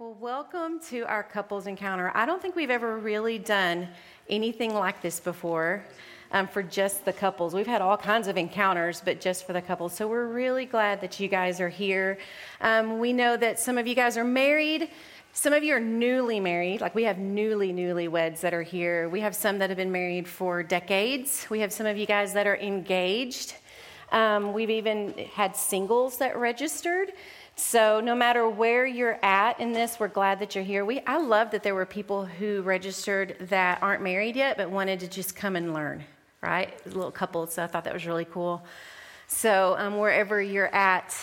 Well, welcome to our couples encounter. I don't think we've ever really done anything like this before um, for just the couples. We've had all kinds of encounters, but just for the couples. So we're really glad that you guys are here. Um, we know that some of you guys are married. Some of you are newly married, like we have newly, newlyweds that are here. We have some that have been married for decades. We have some of you guys that are engaged. Um, we've even had singles that registered. So, no matter where you're at in this, we're glad that you're here. We, I love that there were people who registered that aren't married yet but wanted to just come and learn, right? A little couple, so I thought that was really cool. So, um, wherever you're at,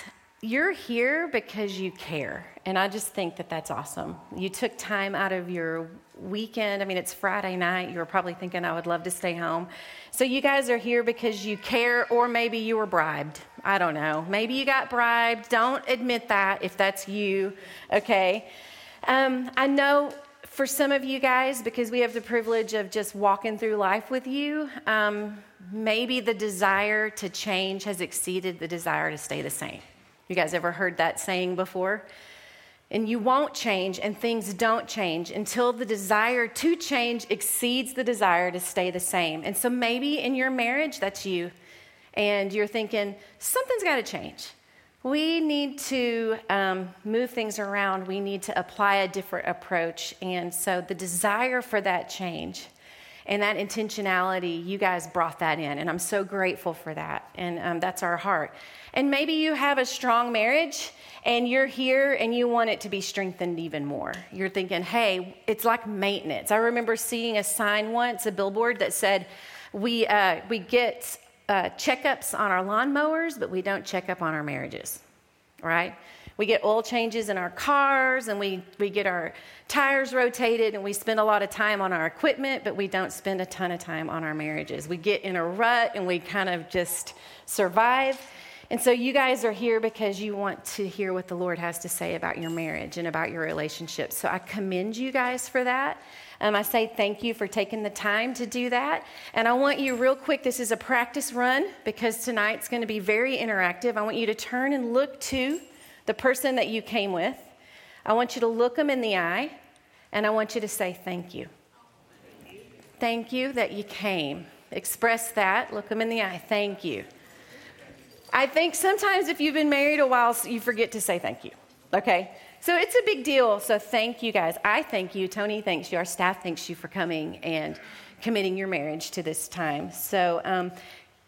you're here because you care. And I just think that that's awesome. You took time out of your weekend. I mean, it's Friday night. You were probably thinking, I would love to stay home. So, you guys are here because you care, or maybe you were bribed. I don't know. Maybe you got bribed. Don't admit that if that's you, okay? Um, I know for some of you guys, because we have the privilege of just walking through life with you, um, maybe the desire to change has exceeded the desire to stay the same. You guys ever heard that saying before? And you won't change, and things don't change until the desire to change exceeds the desire to stay the same. And so maybe in your marriage, that's you. And you're thinking, something's got to change. We need to um, move things around. We need to apply a different approach. And so the desire for that change and that intentionality, you guys brought that in. And I'm so grateful for that. And um, that's our heart. And maybe you have a strong marriage and you're here and you want it to be strengthened even more. You're thinking, hey, it's like maintenance. I remember seeing a sign once, a billboard that said, we, uh, we get uh, checkups on our lawnmowers, but we don't check up on our marriages, right? We get oil changes in our cars and we, we get our tires rotated and we spend a lot of time on our equipment, but we don't spend a ton of time on our marriages. We get in a rut and we kind of just survive. And so you guys are here because you want to hear what the Lord has to say about your marriage and about your relationship. So I commend you guys for that. Um, I say thank you for taking the time to do that. And I want you, real quick, this is a practice run because tonight's going to be very interactive. I want you to turn and look to the person that you came with. I want you to look them in the eye and I want you to say thank you. Thank you that you came. Express that. Look them in the eye. Thank you. I think sometimes if you've been married a while, you forget to say thank you. Okay? So it's a big deal. So thank you guys. I thank you. Tony thanks you. Our staff thanks you for coming and committing your marriage to this time. So um,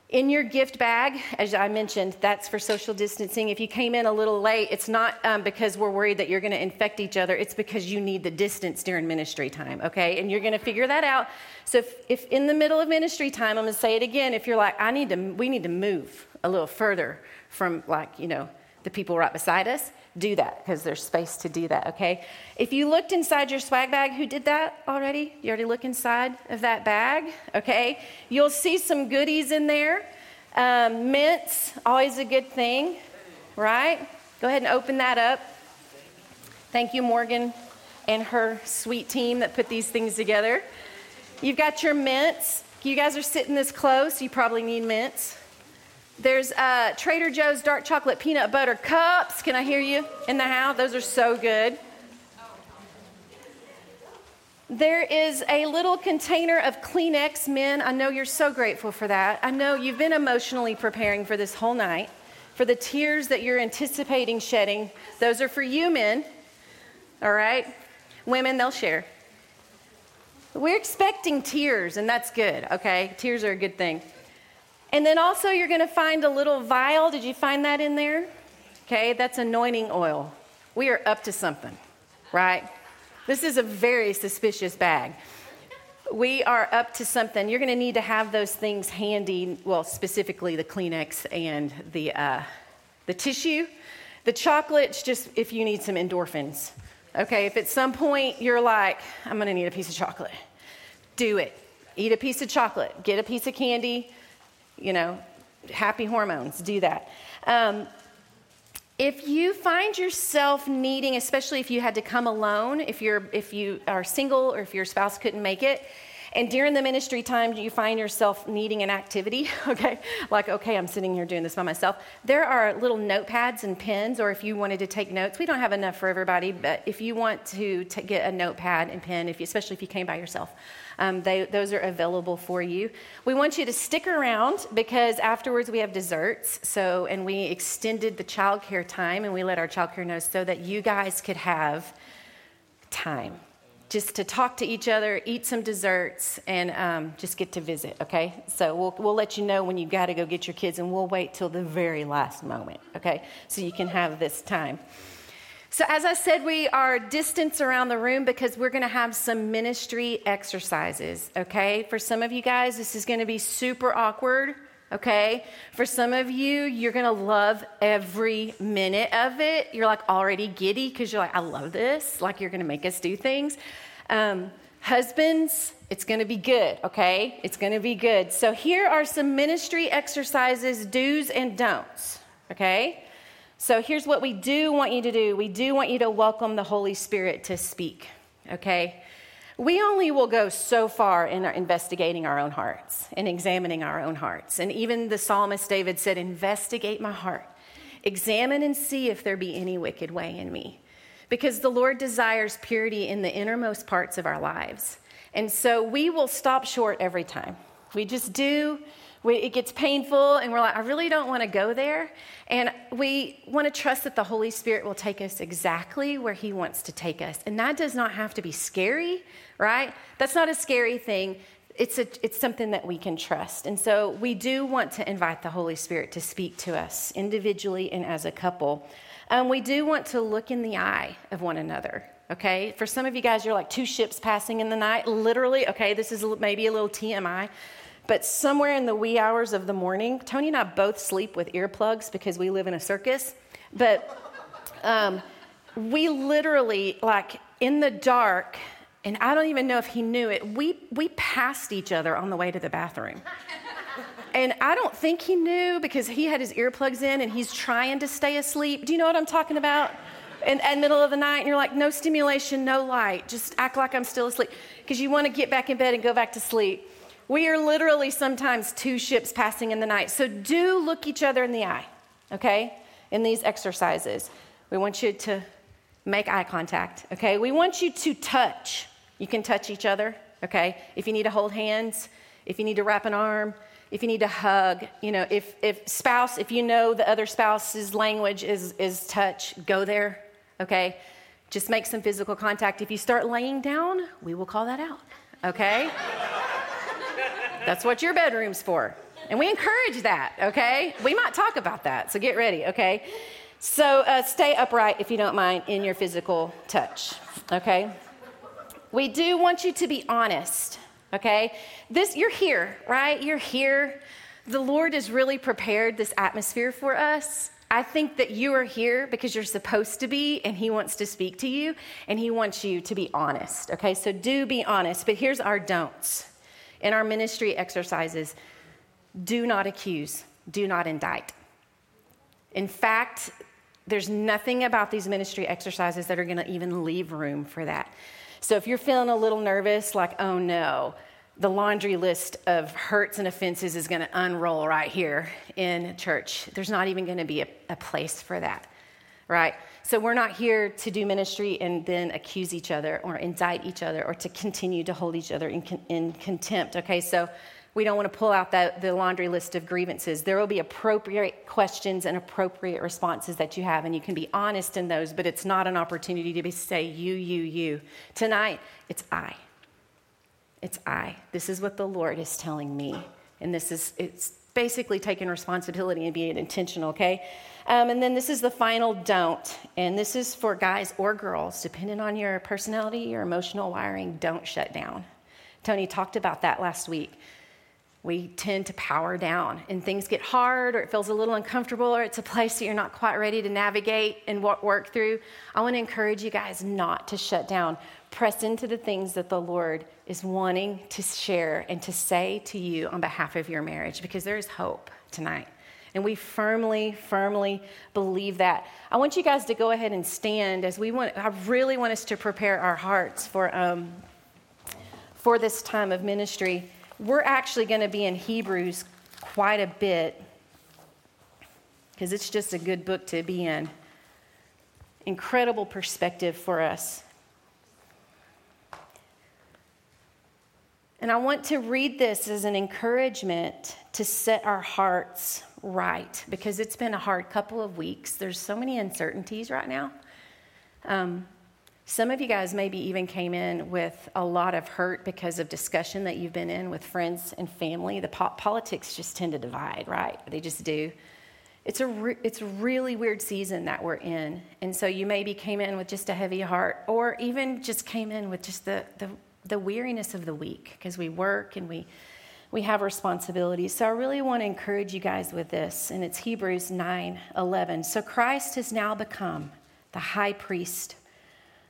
in your gift bag, as I mentioned, that's for social distancing. If you came in a little late, it's not um, because we're worried that you're going to infect each other. It's because you need the distance during ministry time, okay? And you're going to figure that out. So if, if in the middle of ministry time, I'm going to say it again. If you're like, I need to, we need to move a little further from like, you know, the people right beside us, do that because there's space to do that, okay? If you looked inside your swag bag, who did that already? You already look inside of that bag, okay? You'll see some goodies in there. Um, mints, always a good thing, right? Go ahead and open that up. Thank you, Morgan and her sweet team that put these things together. You've got your mints. You guys are sitting this close, you probably need mints. There's uh, Trader Joe's dark chocolate peanut butter cups. Can I hear you in the house? Those are so good. There is a little container of Kleenex, men. I know you're so grateful for that. I know you've been emotionally preparing for this whole night, for the tears that you're anticipating shedding. Those are for you, men. All right? Women, they'll share. We're expecting tears, and that's good, okay? Tears are a good thing. And then also, you're going to find a little vial. Did you find that in there? Okay, that's anointing oil. We are up to something, right? This is a very suspicious bag. We are up to something. You're going to need to have those things handy, well, specifically the Kleenex and the, uh, the tissue. The chocolate's just if you need some endorphins. Okay, if at some point you're like, I'm going to need a piece of chocolate, do it. Eat a piece of chocolate, get a piece of candy, you know, happy hormones, do that. Um, if you find yourself needing, especially if you had to come alone, if you're if you are single or if your spouse couldn't make it, And during the ministry time, you find yourself needing an activity, okay? Like, okay, I'm sitting here doing this by myself. There are little notepads and pens, or if you wanted to take notes, we don't have enough for everybody, but if you want to t- get a notepad and pen, if you, especially if you came by yourself, um, they, those are available for you. We want you to stick around because afterwards we have desserts. So, and we extended the childcare time and we let our childcare know so that you guys could have time just to talk to each other, eat some desserts, and um, just get to visit, okay? So we'll, we'll let you know when you've got to go get your kids, and we'll wait till the very last moment, okay? So you can have this time. So, as I said, we are distance around the room because we're going to have some ministry exercises, okay? For some of you guys, this is going to be super awkward, okay? For some of you, you're to love every minute of it. You're like already giddy because you're like, I love this. Like, you're to make us do things. Um, husbands, it's to be good, okay? It's to be good. So, here are some ministry exercises, do's and don'ts, okay? So here's what we do want you to do we do want you to welcome the Holy Spirit to speak, okay? We only will go so far in our investigating our own hearts and examining our own hearts. And even the psalmist David said, Investigate my heart, examine and see if there be any wicked way in me. Because the Lord desires purity in the innermost parts of our lives. And so we will stop short every time. We just do we, it gets painful, and we're like, I really don't want to go there. And we want to trust that the Holy Spirit will take us exactly where He wants to take us. And that does not have to be scary, right? That's not a scary thing. It's, a, it's something that we can trust. And so we do want to invite the Holy Spirit to speak to us individually and as a couple. Um, we do want to look in the eye of one another okay? For some of you guys, you're like two ships passing in the night, literally, okay, this is maybe a little TMI, but somewhere in the wee hours of the morning, Tony and I both sleep with earplugs because we live in a circus. But um, we literally, like in the dark, and I don't even know if he knew it, we, we passed each other on the way to the bathroom. And I don't think he knew because he had his earplugs in and he's trying to stay asleep. Do you know what I'm talking about? In, in middle of the night, and you're like, no stimulation, no light, just act like I'm still asleep because you want to get back in bed and go back to sleep. We are literally sometimes two ships passing in the night. So do look each other in the eye, okay, in these exercises. We want you to make eye contact, okay? We want you to touch. You can touch each other, okay? If you need to hold hands, if you need to wrap an arm, if you need to hug, you know, if, if spouse, if you know the other spouse's language is, is touch, go there, okay? Just make some physical contact. If you start laying down, we will call that out, okay? That's what your bedroom's for. And we encourage that, okay? We might talk about that, so get ready, okay? So uh, stay upright, if you don't mind, in your physical touch, okay? We do want you to be honest, okay? This, you're here, right? You're here. The Lord has really prepared this atmosphere for us. I think that you are here because you're supposed to be, and He wants to speak to you, and He wants you to be honest, okay? So do be honest, but here's our don'ts in our ministry exercises do not accuse, do not indict. In fact, there's nothing about these ministry exercises that are going to even leave room for that. So if you're feeling a little nervous, like, oh no, the laundry list of hurts and offenses is going to unroll right here in church. There's not even going to be a, a, place for that, right? So we're not here to do ministry and then accuse each other or indict each other or to continue to hold each other in, in contempt. Okay, so we don't want to pull out that, the laundry list of grievances. There will be appropriate questions and appropriate responses that you have, and you can be honest in those, but it's not an opportunity to be say you, you, you. Tonight, it's I. It's I. This is what the Lord is telling me. And this is, it's basically taking responsibility and being intentional, okay? Um, and then this is the final don't. And this is for guys or girls, depending on your personality, your emotional wiring, don't shut down. Tony talked about that last week. We tend to power down, and things get hard, or it feels a little uncomfortable, or it's a place that you're not quite ready to navigate and work through. I want to encourage you guys not to shut down. Press into the things that the Lord is wanting to share and to say to you on behalf of your marriage, because there is hope tonight. And we firmly, firmly believe that. I want you guys to go ahead and stand as we want, I really want us to prepare our hearts for, um, for this time of ministry. We're actually going to be in Hebrews quite a bit because it's just a good book to be in. Incredible perspective for us. And I want to read this as an encouragement to set our hearts right because it's been a hard couple of weeks. There's so many uncertainties right now. Um, some of you guys maybe even came in with a lot of hurt because of discussion that you've been in with friends and family. The po- politics just tend to divide, right? They just do. It's a, re- it's a really weird season that we're in. And so you maybe came in with just a heavy heart, or even just came in with just the, the the weariness of the week because we work and we we have responsibilities. So I really want to encourage you guys with this, and it's Hebrews 9 11. So Christ has now become the high priest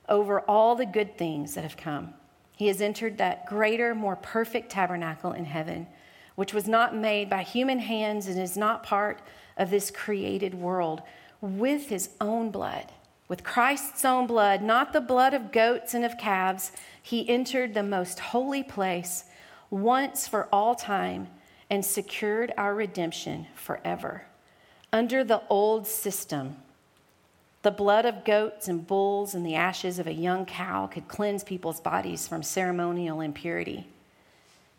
over all the good things that have come. He has entered that greater, more perfect tabernacle in heaven, which was not made by human hands and is not part of this created world, with his own blood with Christ's own blood, not the blood of goats and of calves, he entered the most holy place once for all time and secured our redemption forever. Under the old system, the blood of goats and bulls and the ashes of a young cow could cleanse people's bodies from ceremonial impurity.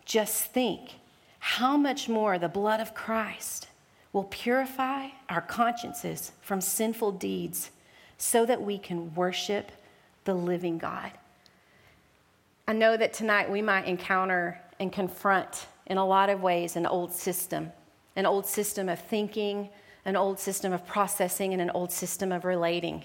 Just think how much more the blood of Christ will purify our consciences from sinful deeds so that we can worship the living God. I know that tonight we might encounter and confront, in a lot of ways, an old system, an old system of thinking, an old system of processing, and an old system of relating.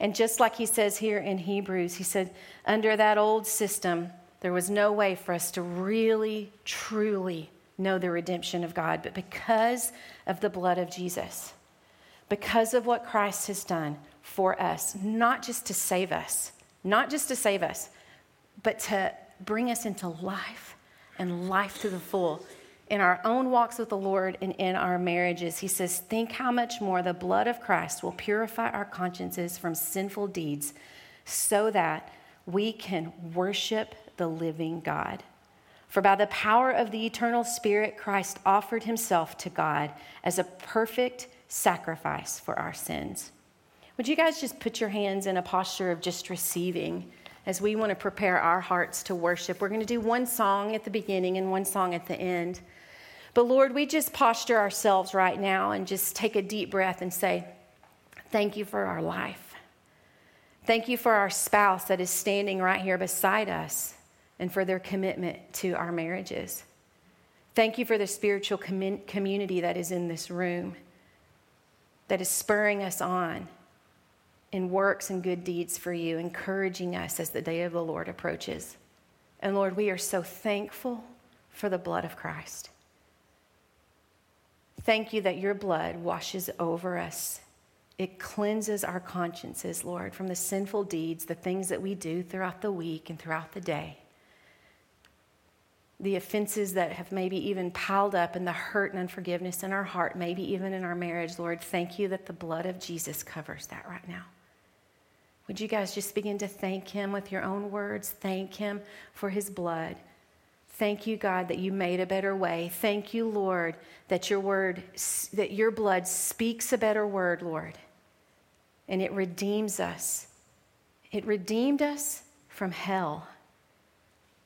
And just like he says here in Hebrews, he said, under that old system, there was no way for us to really, truly know the redemption of God. But because of the blood of Jesus, because of what Christ has done, for us, not just to save us, not just to save us, but to bring us into life and life to the full in our own walks with the Lord and in our marriages. He says, Think how much more the blood of Christ will purify our consciences from sinful deeds so that we can worship the living God. For by the power of the eternal Spirit, Christ offered himself to God as a perfect sacrifice for our sins. Would you guys just put your hands in a posture of just receiving as we want to prepare our hearts to worship? We're going to do one song at the beginning and one song at the end. But Lord, we just posture ourselves right now and just take a deep breath and say, Thank you for our life. Thank you for our spouse that is standing right here beside us and for their commitment to our marriages. Thank you for the spiritual community that is in this room, that is spurring us on in works and good deeds for you, encouraging us as the day of the Lord approaches. And Lord, we are so thankful for the blood of Christ. Thank you that your blood washes over us. It cleanses our consciences, Lord, from the sinful deeds, the things that we do throughout the week and throughout the day. The offenses that have maybe even piled up and the hurt and unforgiveness in our heart, maybe even in our marriage, Lord, thank you that the blood of Jesus covers that right now. Would you guys just begin to thank Him with your own words? Thank Him for His blood. Thank you, God, that you made a better way. Thank you, Lord, that your word, that your blood speaks a better word, Lord. And it redeems us. It redeemed us from hell.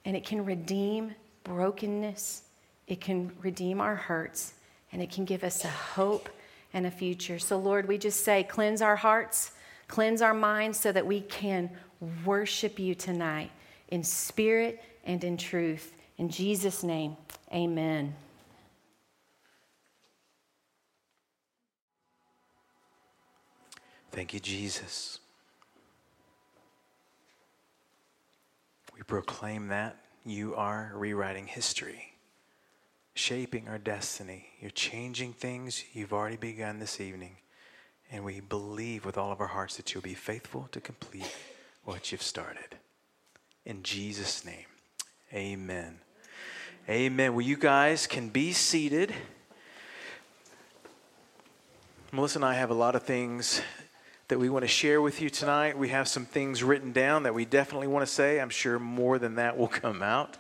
And it can redeem brokenness. It can redeem our hurts. And it can give us a hope and a future. So, Lord, we just say, cleanse our hearts Cleanse our minds so that we can worship you tonight in spirit and in truth. In Jesus' name, amen. Thank you, Jesus. We proclaim that you are rewriting history, shaping our destiny. You're changing things you've already begun this evening. And we believe with all of our hearts that you'll be faithful to complete what you've started. In Jesus' name, amen. Amen. Well, you guys can be seated. Melissa and I have a lot of things that we want to share with you tonight. We have some things written down that we definitely want to say. I'm sure more than that will come out.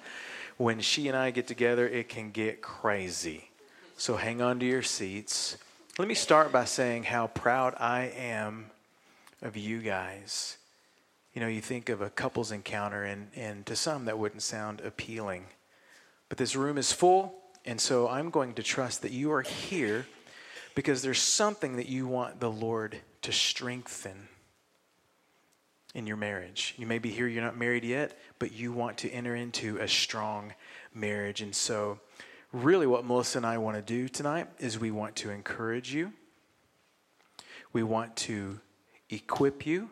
When she and I get together, it can get crazy. So hang on to your seats. Let me start by saying how proud I am of you guys. You know, you think of a couples encounter, and, and to some that wouldn't sound appealing. But this room is full, and so I'm going to trust that you are here because there's something that you want the Lord to strengthen in your marriage. You may be here, you're not married yet, but you want to enter into a strong marriage. And so, really, what Melissa and I want to do tonight is we want to encourage you, we want to equip you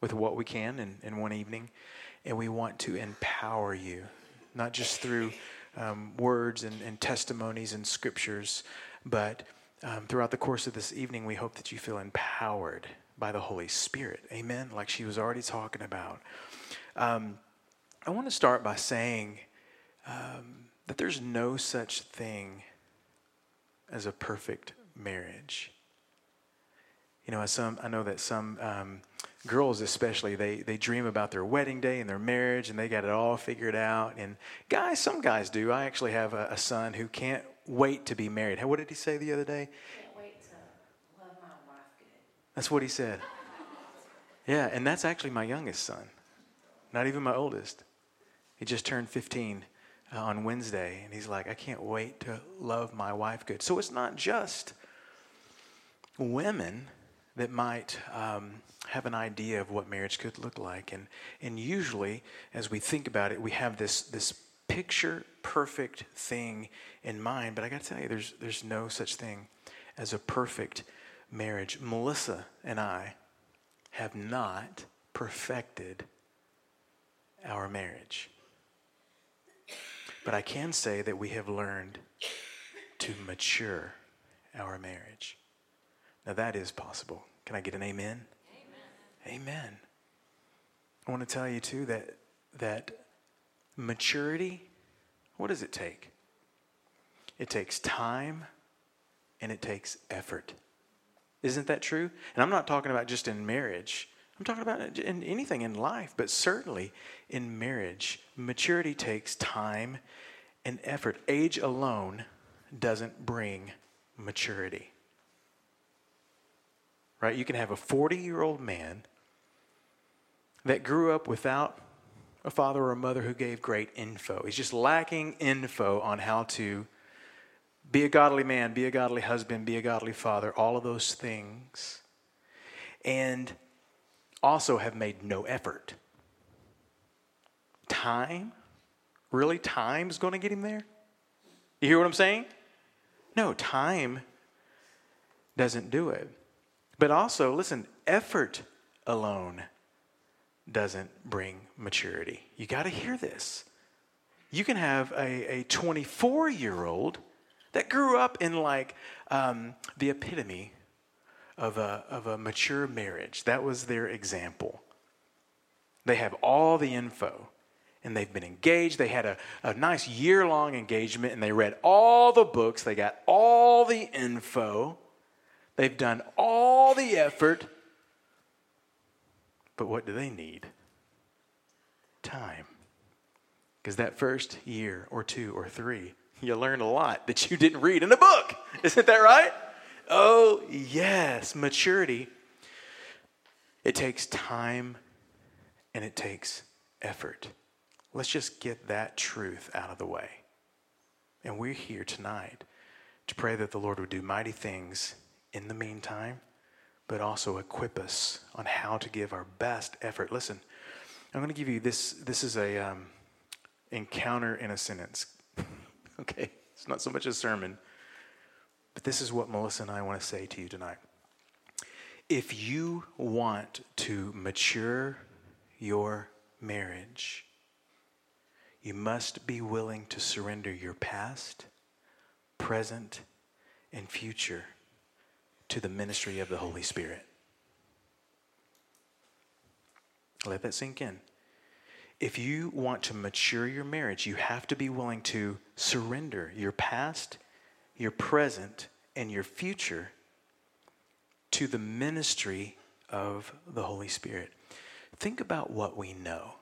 with what we can in, in one evening, and we want to empower you, not just through um, words and, and testimonies and scriptures, but um, throughout the course of this evening, we hope that you feel empowered by the Holy Spirit. Amen. Like she was already talking about. Um, I want to start by saying um, that there's no such thing as a perfect marriage. You know, some I know that some um, girls, especially, they they dream about their wedding day and their marriage, and they got it all figured out. And guys, some guys do. I actually have a, a son who can't wait to be married. What did he say the other day? Can't wait to love my wife good. That's what he said. Yeah, and that's actually my youngest son, not even my oldest. He just turned 15 uh, on Wednesday, and he's like, I can't wait to love my wife good. So it's not just women that might um, have an idea of what marriage could look like. And, and usually, as we think about it, we have this, this picture perfect thing in mind, but I got to tell you, there's, there's no such thing as a perfect marriage. Melissa and I have not perfected our marriage. But I can say that we have learned to mature our marriage. Now, that is possible. Can I get an amen? Amen. Amen. I want to tell you, too, that, that maturity, what does it take? It takes time and it takes effort. Isn't that true? And I'm not talking about just in marriage. I'm talking about in anything in life, but certainly in marriage. Maturity takes time and effort. Age alone doesn't bring maturity. Right? You can have a 40 year old man that grew up without a father or a mother who gave great info. He's just lacking info on how to be a godly man, be a godly husband, be a godly father, all of those things. And also have made no effort. Time? Really? Time's going to get him there? You hear what I'm saying? No, time doesn't do it. But also, listen, effort alone doesn't bring maturity. You got to hear this. You can have a 24 year old that grew up in like um, the epitome of a, of a mature marriage. That was their example. They have all the info and they've been engaged. They had a, a nice year long engagement and they read all the books. They got all the info. They've done all the effort. But what do they need? Time. Because that first year or two or three, you learn a lot that you didn't read in a book. Isn't that right? Oh, yes, maturity. It takes time and it takes effort. Let's just get that truth out of the way. And we're here tonight to pray that the Lord would do mighty things in the meantime, but also equip us on how to give our best effort. Listen, I'm going to give you this. This is a um, encounter in a sentence. okay, it's not so much a sermon, but this is what Melissa and I want to say to you tonight. If you want to mature your marriage, you must be willing to surrender your past, present, and future to the ministry of the Holy Spirit. Let that sink in. If you want to mature your marriage, you have to be willing to surrender your past, your present, and your future to the ministry of the Holy Spirit. Think about what we know.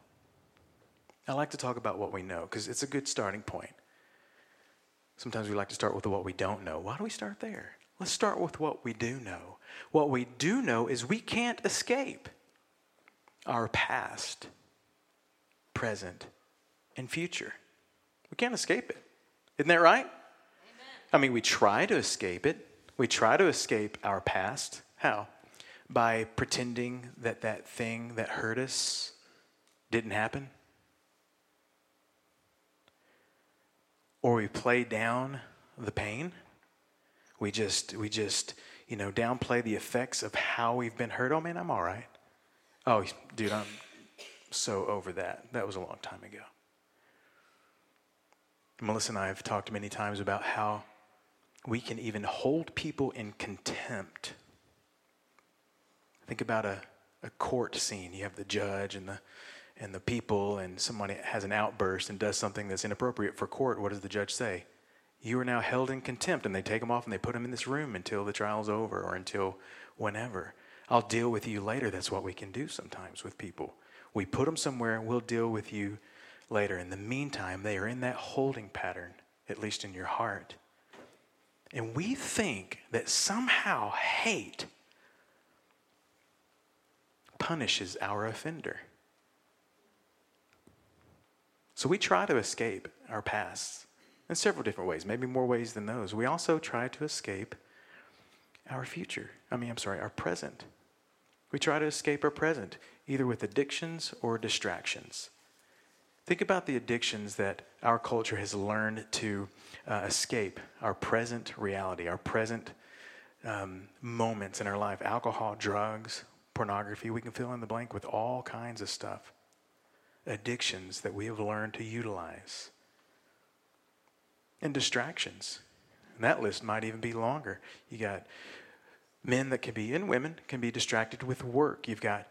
I like to talk about what we know because it's a good starting point. Sometimes we like to start with what we don't know. Why do we start there? Let's start with what we do know. What we do know is we can't escape our past, present, and future. We can't escape it. Isn't that right? I mean, we try to escape it. We try to escape our past. How? By pretending that that thing that hurt us didn't happen. Or we play down the pain we just, we just, you know, downplay the effects of how we've been hurt. Oh man, I'm all right. Oh, dude, I'm so over that. That was a long time ago. Melissa and I have talked many times about how we can even hold people in contempt. Think about a, a court scene. You have the judge and the and the people, and somebody has an outburst and does something that's inappropriate for court. What does the judge say? you are now held in contempt. And they take him off and they put him in this room until the trial's over or until whenever. I'll deal with you later. That's what we can do sometimes with people. We put them somewhere and we'll deal with you later. In the meantime, they are in that holding pattern, at least in your heart. And we think that somehow hate punishes our offender. So we try to escape our pasts in several different ways, maybe more ways than those. We also try to escape our future. I mean, I'm sorry, our present. We try to escape our present, either with addictions or distractions. Think about the addictions that our culture has learned to uh, escape our present reality, our present um, moments in our life alcohol, drugs, pornography. We can fill in the blank with all kinds of stuff. Addictions that we have learned to utilize and distractions. And that list might even be longer. You got men that can be, and women can be distracted with work. You've got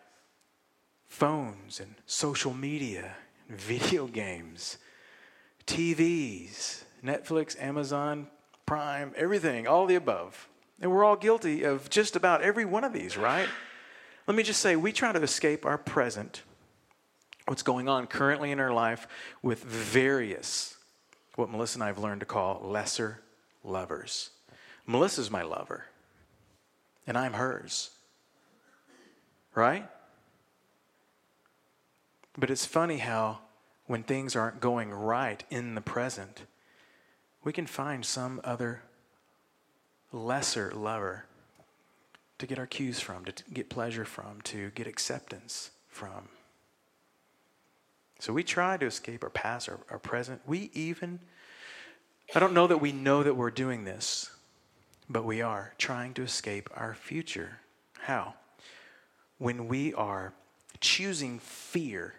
phones and social media, video games, TVs, Netflix, Amazon, Prime, everything, all the above. And we're all guilty of just about every one of these, right? Let me just say, we try to escape our present, what's going on currently in our life, with various what Melissa and I have learned to call lesser lovers. Melissa's my lover, and I'm hers. Right? But it's funny how when things aren't going right in the present, we can find some other lesser lover to get our cues from, to get pleasure from, to get acceptance from. So we try to escape our past, our, our present. We even, I don't know that we know that we're doing this, but we are trying to escape our future. How? When we are choosing fear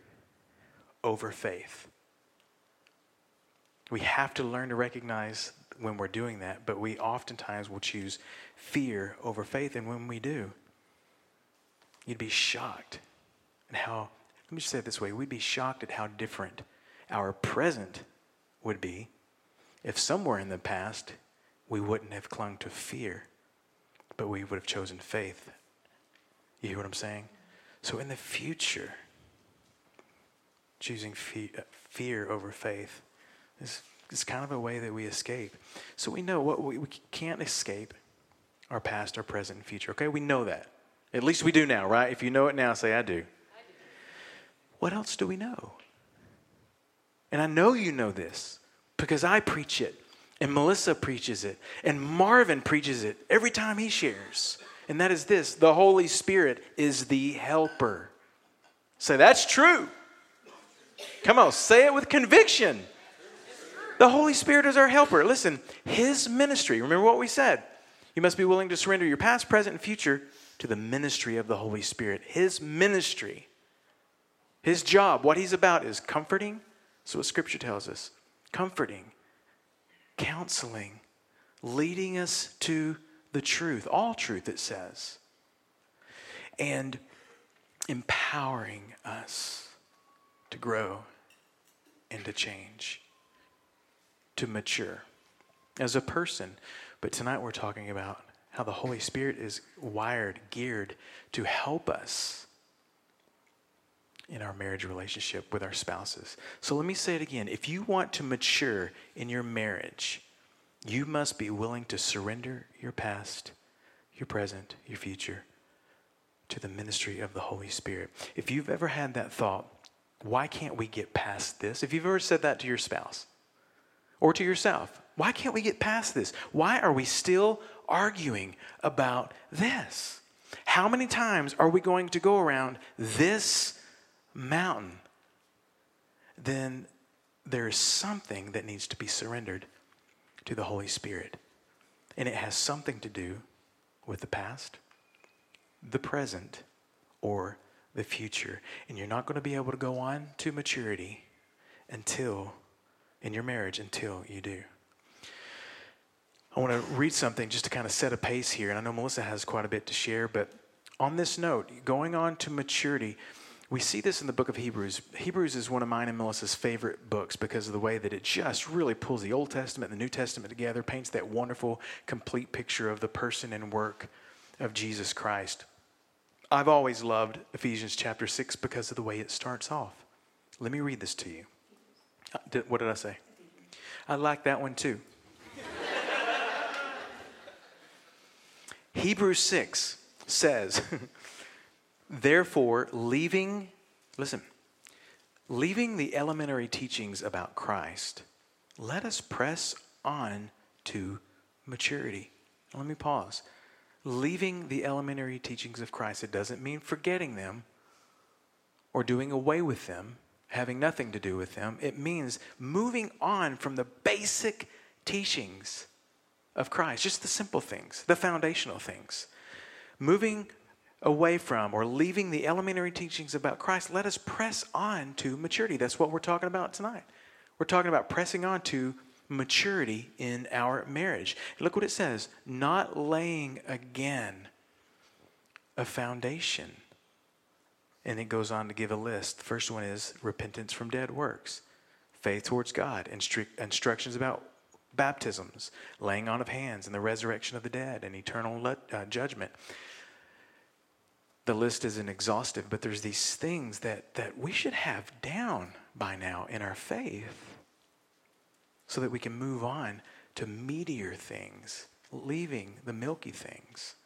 over faith. We have to learn to recognize when we're doing that, but we oftentimes will choose fear over faith. And when we do, you'd be shocked at how let me just say it this way we'd be shocked at how different our present would be if somewhere in the past we wouldn't have clung to fear, but we would have chosen faith. You hear what I'm saying? So in the future, choosing fe- uh, fear over faith is, is kind of a way that we escape. So we know what we, we can't escape our past, our present, and future. Okay, we know that. At least we do now, right? If you know it now, say, I do. What else do we know? And I know you know this because I preach it, and Melissa preaches it, and Marvin preaches it every time he shares. And that is this the Holy Spirit is the helper. Say, that's true. Come on, say it with conviction. The Holy Spirit is our helper. Listen, His ministry, remember what we said. You must be willing to surrender your past, present, and future to the ministry of the Holy Spirit. His ministry his job, what he's about, is comforting. So, what scripture tells us comforting, counseling, leading us to the truth, all truth, it says, and empowering us to grow and to change, to mature as a person. But tonight we're talking about how the Holy Spirit is wired, geared to help us in our marriage relationship with our spouses. So let me say it again. If you want to mature in your marriage, you must be willing to surrender your past, your present, your future to the ministry of the Holy Spirit. If you've ever had that thought, why can't we get past this? If you've ever said that to your spouse or to yourself, why can't we get past this? Why are we still arguing about this? How many times are we going to go around this mountain? Then there is something that needs to be surrendered to the Holy Spirit. And it has something to do with the past, the present, or the future. And you're not going to be able to go on to maturity until, in your marriage, until you do. I want to read something just to kind of set a pace here. And I know Melissa has quite a bit to share, but on this note, going on to maturity, we see this in the book of Hebrews. Hebrews is one of mine and Melissa's favorite books because of the way that it just really pulls the Old Testament and the New Testament together, paints that wonderful, complete picture of the person and work of Jesus Christ. I've always loved Ephesians chapter 6 because of the way it starts off. Let me read this to you. Uh, what did I say? I like that one too. Hebrews 6 says, Therefore, leaving, listen, leaving the elementary teachings about Christ, let us press on to maturity. Let me pause. Leaving the elementary teachings of Christ, it doesn't mean forgetting them or doing away with them, having nothing to do with them. It means moving on from the basic teachings of Christ, just the simple things, the foundational things. Moving away from or leaving the elementary teachings about Christ, let us press on to maturity. That's what we're talking about tonight. We're talking about pressing on to maturity in our marriage. Look what it says not laying again a foundation. And it goes on to give a list. The first one is repentance from dead works, faith towards God, instructions about baptisms, laying on of hands, and the resurrection of the dead, and eternal uh, judgment the list isn't exhaustive, but there's these things that, that we should have down by now in our faith so that we can move on to meatier things, leaving the milky things.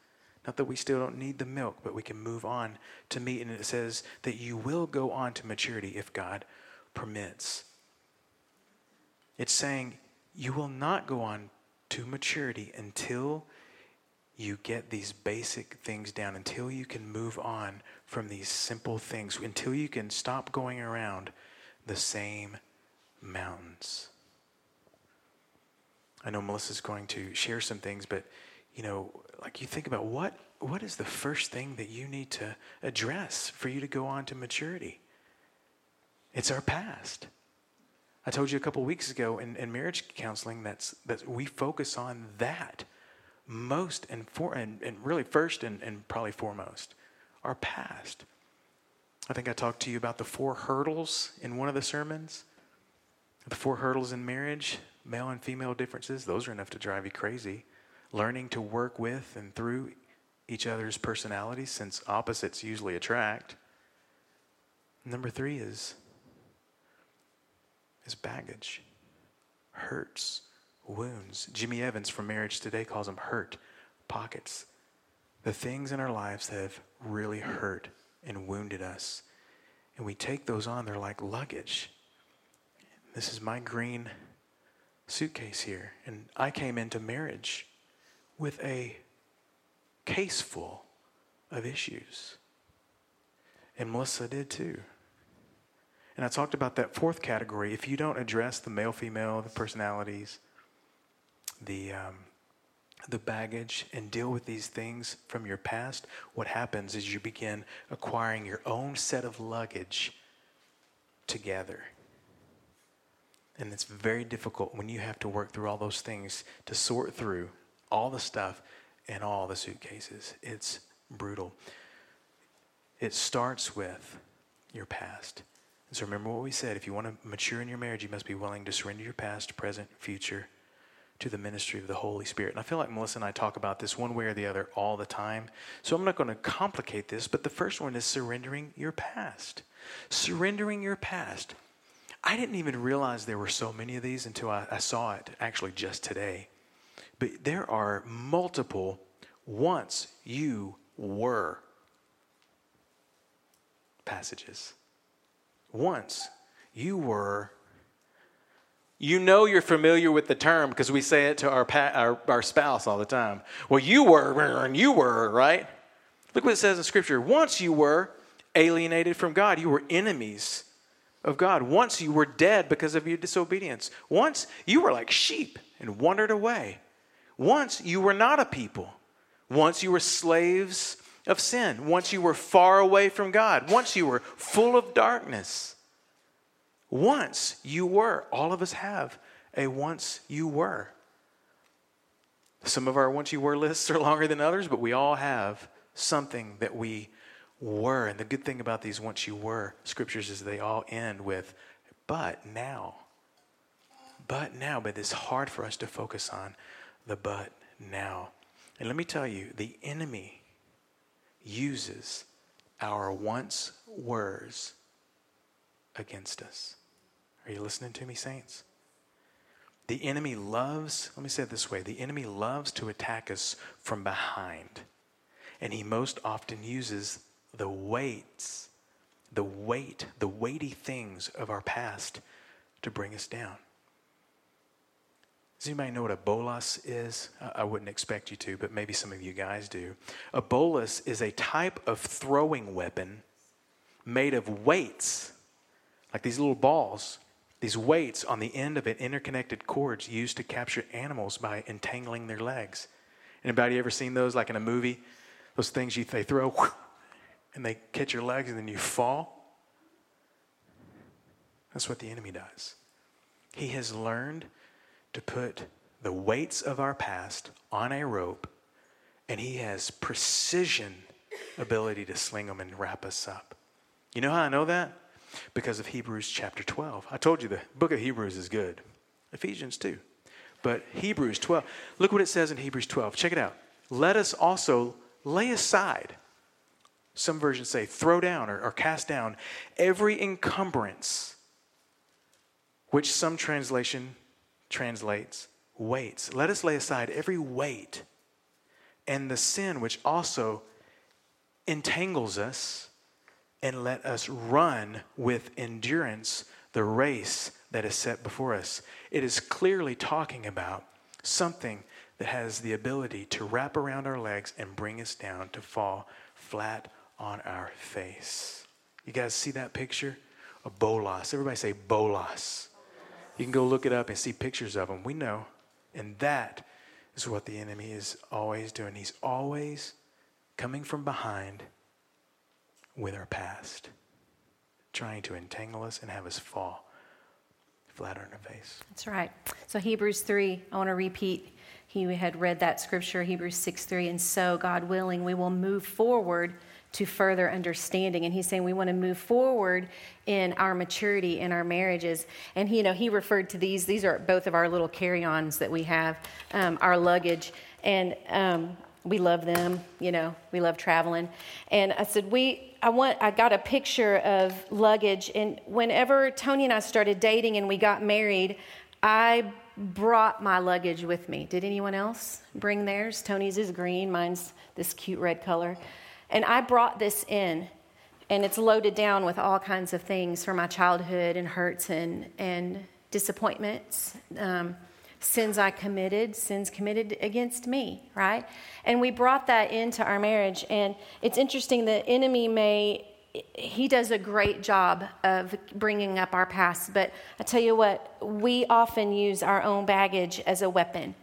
Not that we still don't need the milk, but we can move on to meat. And it says that you will go on to maturity if God permits. It's saying you will not go on to maturity until you get these basic things down until you can move on from these simple things, until you can stop going around the same mountains. I know Melissa's going to share some things, but you know, like you think about what what is the first thing that you need to address for you to go on to maturity? It's our past. I told you a couple weeks ago in, in marriage counseling that's that we focus on that most and, for, and, and really first and, and probably foremost our past. I think I talked to you about the four hurdles in one of the sermons. The four hurdles in marriage, male and female differences, those are enough to drive you crazy. Learning to work with and through each other's personalities, since opposites usually attract. Number three is, is baggage, hurts, wounds. Jimmy Evans from Marriage Today calls them hurt pockets. The things in our lives that have really hurt and wounded us. And we take those on, they're like luggage. This is my green suitcase here. And I came into marriage with a case full of issues. And Melissa did too. And I talked about that fourth category. If you don't address the male female, the personalities, the um, the baggage and deal with these things from your past, what happens is you begin acquiring your own set of luggage together. And it's very difficult when you have to work through all those things to sort through all the stuff in all the suitcases. It's brutal. It starts with your past. so remember what we said if you want to mature in your marriage, you must be willing to surrender your past, present, future to the ministry of the Holy Spirit. And I feel like Melissa and I talk about this one way or the other all the time. So I'm not going to complicate this, but the first one is surrendering your past. Surrendering your past. I didn't even realize there were so many of these until I, I saw it actually just today. But there are multiple once you were passages. Once you were you know you're familiar with the term because we say it to our, pa- our, our spouse all the time. Well, you were, and you were, right? Look what it says in Scripture. Once you were alienated from God, you were enemies of God. Once you were dead because of your disobedience. Once you were like sheep and wandered away. Once you were not a people. Once you were slaves of sin. Once you were far away from God. Once you were full of darkness. Once you were. All of us have a once you were. Some of our once you were lists are longer than others, but we all have something that we were. And the good thing about these once you were scriptures is they all end with, but now. But now. But it's hard for us to focus on the but now. And let me tell you, the enemy uses our once words against us. Are you listening to me, saints? The enemy loves, let me say it this way the enemy loves to attack us from behind. And he most often uses the weights, the weight, the weighty things of our past to bring us down. Does anybody know what a bolas is? I wouldn't expect you to, but maybe some of you guys do. A bolas is a type of throwing weapon made of weights like these little balls, these weights on the end of it, interconnected cords used to capture animals by entangling their legs. Anybody ever seen those like in a movie? Those things you they throw and they catch your legs and then you fall. That's what the enemy does. He has learned to put the weights of our past on a rope, and he has precision ability to sling them and wrap us up. You know how I know that? because of Hebrews chapter 12. I told you the book of Hebrews is good. Ephesians too. But Hebrews 12, look what it says in Hebrews 12. Check it out. Let us also lay aside, some versions say throw down or, or cast down, every encumbrance, which some translation translates weights. Let us lay aside every weight and the sin which also entangles us and let us run with endurance the race that is set before us. It is clearly talking about something that has the ability to wrap around our legs and bring us down to fall flat on our face. You guys see that picture? A bolas. Everybody say bolas. You can go look it up and see pictures of them. We know. And that is what the enemy is always doing. He's always coming from behind with our past, trying to entangle us and have us fall flat on our face. That's right. So, Hebrews 3, I want to repeat. He had read that scripture, Hebrews 6 3. And so, God willing, we will move forward to further understanding. And he's saying we want to move forward in our maturity in our marriages. And he, you know, he referred to these. These are both of our little carry-ons that we have, um, our luggage. And um, we love them, you know, we love traveling. And I said, we, I want, I got a picture of luggage. And whenever Tony and I started dating and we got married, I brought my luggage with me. Did anyone else bring theirs? Tony's is green, mine's this cute red color. And I brought this in, and it's loaded down with all kinds of things from my childhood and hurts and, and disappointments. Um, sins I committed, sins committed against me, right? And we brought that into our marriage. And it's interesting, the enemy may, he does a great job of bringing up our past. But I tell you what, we often use our own baggage as a weapon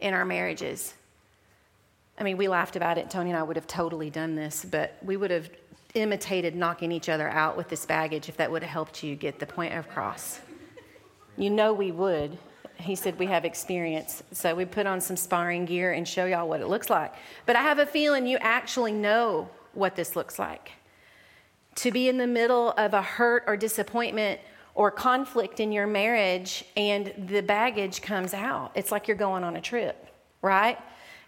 in our marriages. I mean, we laughed about it. Tony and I would have totally done this, but we would have imitated knocking each other out with this baggage if that would have helped you get the point across. You know we would he said we have experience. So we put on some sparring gear and show y'all what it looks like. But I have a feeling you actually know what this looks like. To be in the middle of a hurt or disappointment or conflict in your marriage and the baggage comes out. It's like you're going on a trip, right?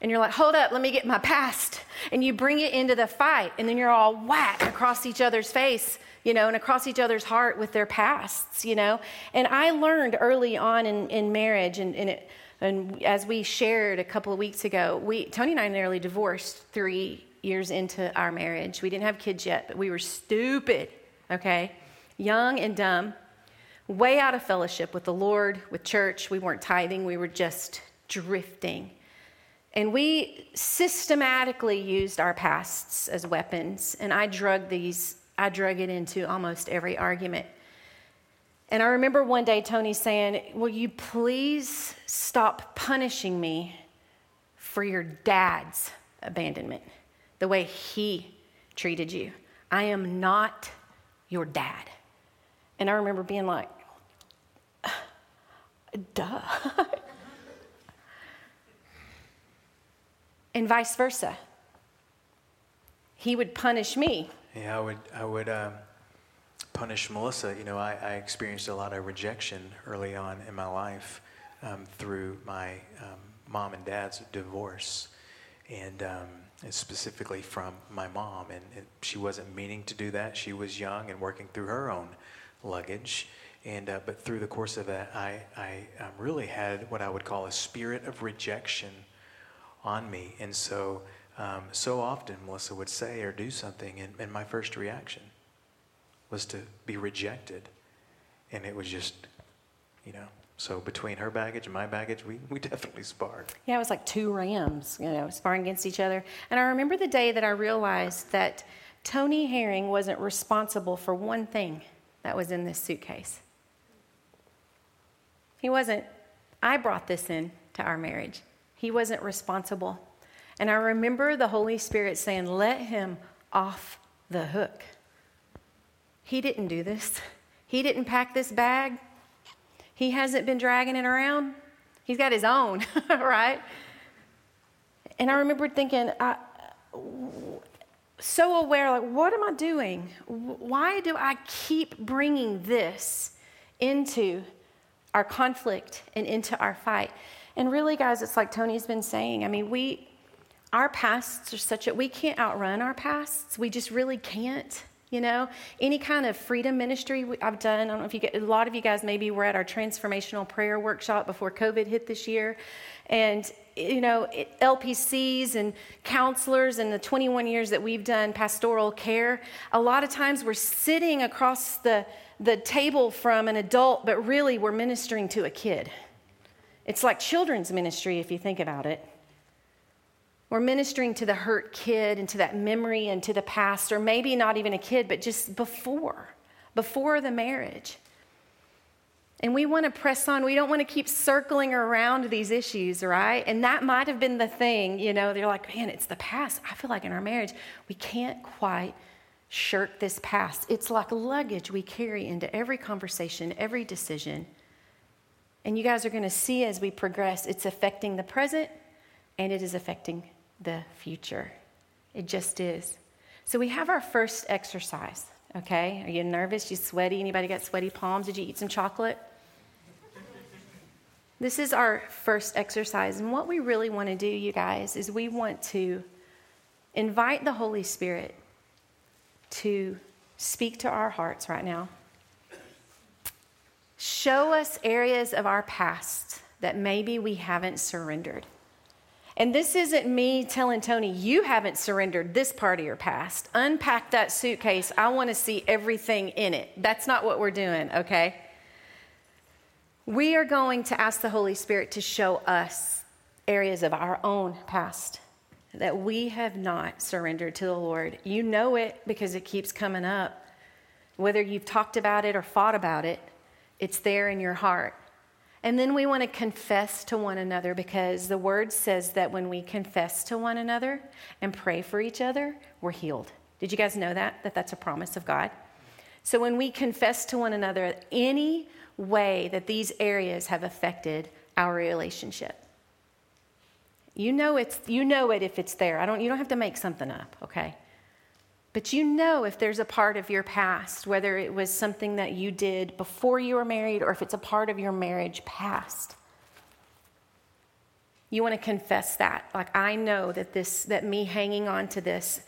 And you're like, hold up, let me get my past. And you bring it into the fight, and then you're all whack across each other's face, you know, and across each other's heart with their pasts, you know. And I learned early on in, in marriage, and, and, it, and as we shared a couple of weeks ago, we, Tony and I nearly divorced three years into our marriage. We didn't have kids yet, but we were stupid, okay? Young and dumb way out of fellowship with the Lord, with church. We weren't tithing, we were just drifting. And we systematically used our pasts as weapons. And I drug these, I drug it into almost every argument. And I remember one day Tony saying, Will you please stop punishing me for your dad's abandonment, the way he treated you? I am not your dad. And I remember being like, duh. and vice versa. He would punish me. Yeah, I would, I would um, punish Melissa. You know, I, I, experienced a lot of rejection early on in my life um, through my um, mom and dad's divorce. And um, specifically from my mom. And, and she wasn't meaning to do that. She was young and working through her own luggage. And, uh, but through the course of that, I, I um, really had what I would call a spirit of rejection on me. And so, um, so often Melissa would say or do something, and, and my first reaction was to be rejected. And it was just, you know, so between her baggage and my baggage, we, we definitely sparred. Yeah, it was like two rams, you know, sparring against each other. And I remember the day that I realized that Tony Herring wasn't responsible for one thing that was in this suitcase. He wasn't, I brought this in to our marriage. He wasn't responsible. And I remember the Holy Spirit saying, Let him off the hook. He didn't do this. He didn't pack this bag. He hasn't been dragging it around. He's got his own, right? And I remember thinking, I, so aware, like, what am I doing? Why do I keep bringing this into our conflict and into our fight. And really, guys, it's like Tony's been saying. I mean, we, our pasts are such that we can't outrun our pasts. We just really can't. You know, any kind of freedom ministry I've done. I don't know if you get a lot of you guys maybe were at our transformational prayer workshop before COVID hit this year, and you know, LPCs and counselors and the 21 years that we've done pastoral care, a lot of times we're sitting across the the table from an adult, but really we're ministering to a kid. It's like children's ministry if you think about it. We're ministering to the hurt kid and to that memory and to the past, or maybe not even a kid, but just before, before the marriage. And we want to press on. We don't want to keep circling around these issues, right? And that might have been the thing, you know, they're like, man, it's the past. I feel like in our marriage, we can't quite shirk this past. It's like luggage we carry into every conversation, every decision. And you guys are going to see as we progress, it's affecting the present and it is affecting the future. It just is. So we have our first exercise, okay? Are you nervous? You sweaty? Anybody got sweaty palms? Did you eat some chocolate? This is our first exercise. And what we really want to do, you guys, is we want to invite the Holy Spirit to speak to our hearts right now. Show us areas of our past that maybe we haven't surrendered. And this isn't me telling Tony, you haven't surrendered this part of your past. Unpack that suitcase. I want to see everything in it. That's not what we're doing, okay? We are going to ask the Holy Spirit to show us areas of our own past that we have not surrendered to the Lord. You know it because it keeps coming up. Whether you've talked about it or fought about it, it's there in your heart. And then we want to confess to one another because the word says that when we confess to one another and pray for each other, we're healed. Did you guys know that? That that's a promise of God? So when we confess to one another any way that these areas have affected our relationship, you know it's you know it if it's there. I don't you don't have to make something up, okay? But you know if there's a part of your past, whether it was something that you did before you were married or if it's a part of your marriage past. You want to confess that. Like I know that this that me hanging on to this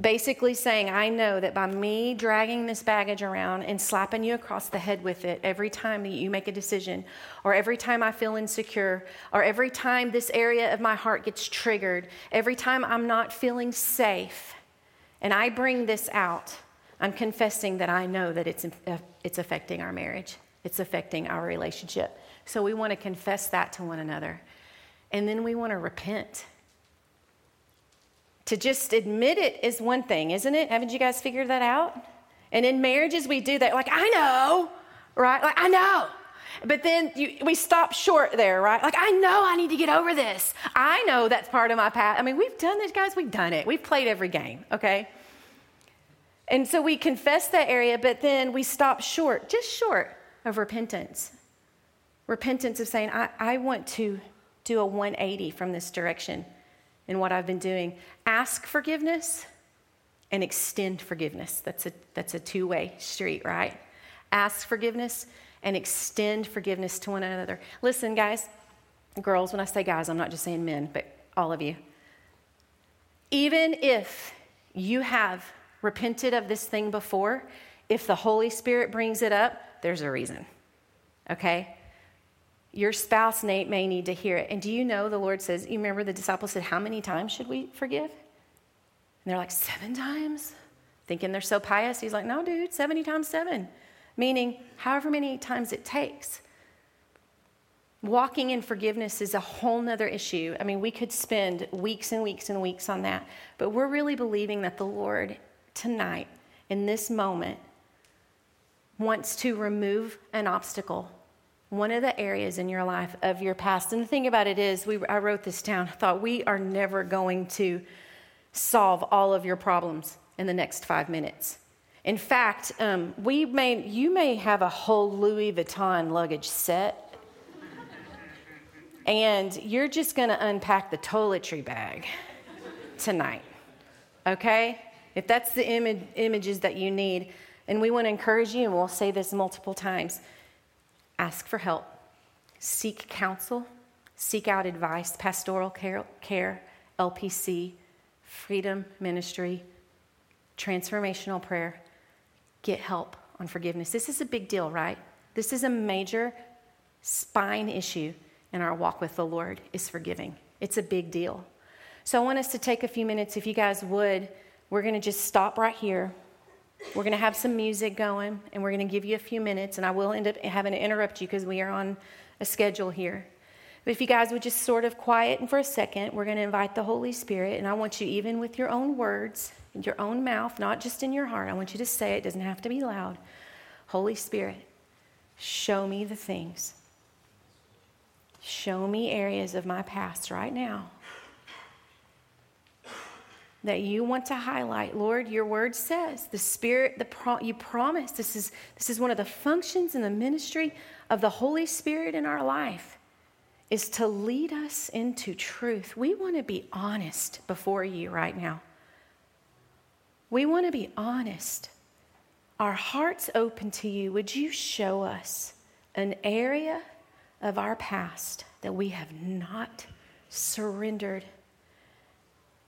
basically saying, I know that by me dragging this baggage around and slapping you across the head with it every time that you make a decision, or every time I feel insecure, or every time this area of my heart gets triggered, every time I'm not feeling safe, and I bring this out, I'm confessing that I know that it's, uh, it's affecting our marriage, it's affecting our relationship. So we want to confess that to one another. And then we want to repent. To just admit it is one thing, isn't it? Haven't you guys figured that out? And in marriages, we do that. Like, I know, right? Like, I know. But then you, we stop short there, right? Like, I know I need to get over this. I know that's part of my path. I mean, we've done this, guys. We've done it. We've played every game, okay? And so we confess that area, but then we stop short, just short of repentance. Repentance of saying, I, I want to do a 180 from this direction in what I've been doing. Ask forgiveness and extend forgiveness. That's a, that's a two way street, right? Ask forgiveness and extend forgiveness to one another. Listen, guys, girls, when I say guys, I'm not just saying men, but all of you. Even if you have repented of this thing before, if the Holy Spirit brings it up, there's a reason. Okay? Your spouse Nate may need to hear it. And do you know the Lord says, you remember the disciples said, How many times should we forgive? And they're like, Seven times? Thinking they're so pious. He's like, No, dude, 70 times seven meaning however many times it takes. Walking in forgiveness is a whole nother issue. I mean, we could spend weeks and weeks and weeks on that, but we're really believing that the Lord tonight, in this moment, wants to remove an obstacle, one of the areas in your life of your past. And the thing about it is, we, I wrote this down. I thought we are never going to solve all of your problems in the next five minutes. In fact, um, we may, you may have a whole Louis Vuitton luggage set, and you're just going to unpack the toiletry bag tonight, okay? If that's the Im- images that you need, and we want to encourage you, and we'll say this multiple times ask for help, seek counsel, seek out advice, pastoral care, care LPC, freedom ministry, transformational prayer get help on forgiveness. This is a big deal, right? This is a major spine issue in our walk with the Lord is forgiving. It's a big deal. So I want us to take a few minutes if you guys would. We're going to just stop right here. We're going to have some music going and we're going to give you a few minutes and I will end up having to interrupt you because we are on a schedule here. But if you guys would just sort of quiet and for a second, we're going to invite the Holy Spirit and I want you even with your own words in your own mouth, not just in your heart. I want you to say it, it doesn't have to be loud. Holy Spirit, show me the things. Show me areas of my past right now that you want to highlight. Lord, your word says the Spirit, the pro- you promise this is, this is one of the functions in the ministry of the Holy Spirit in our life is to lead us into truth. We want to be honest before you right now. We want to be honest. Our hearts open to you. Would you show us an area of our past that we have not surrendered?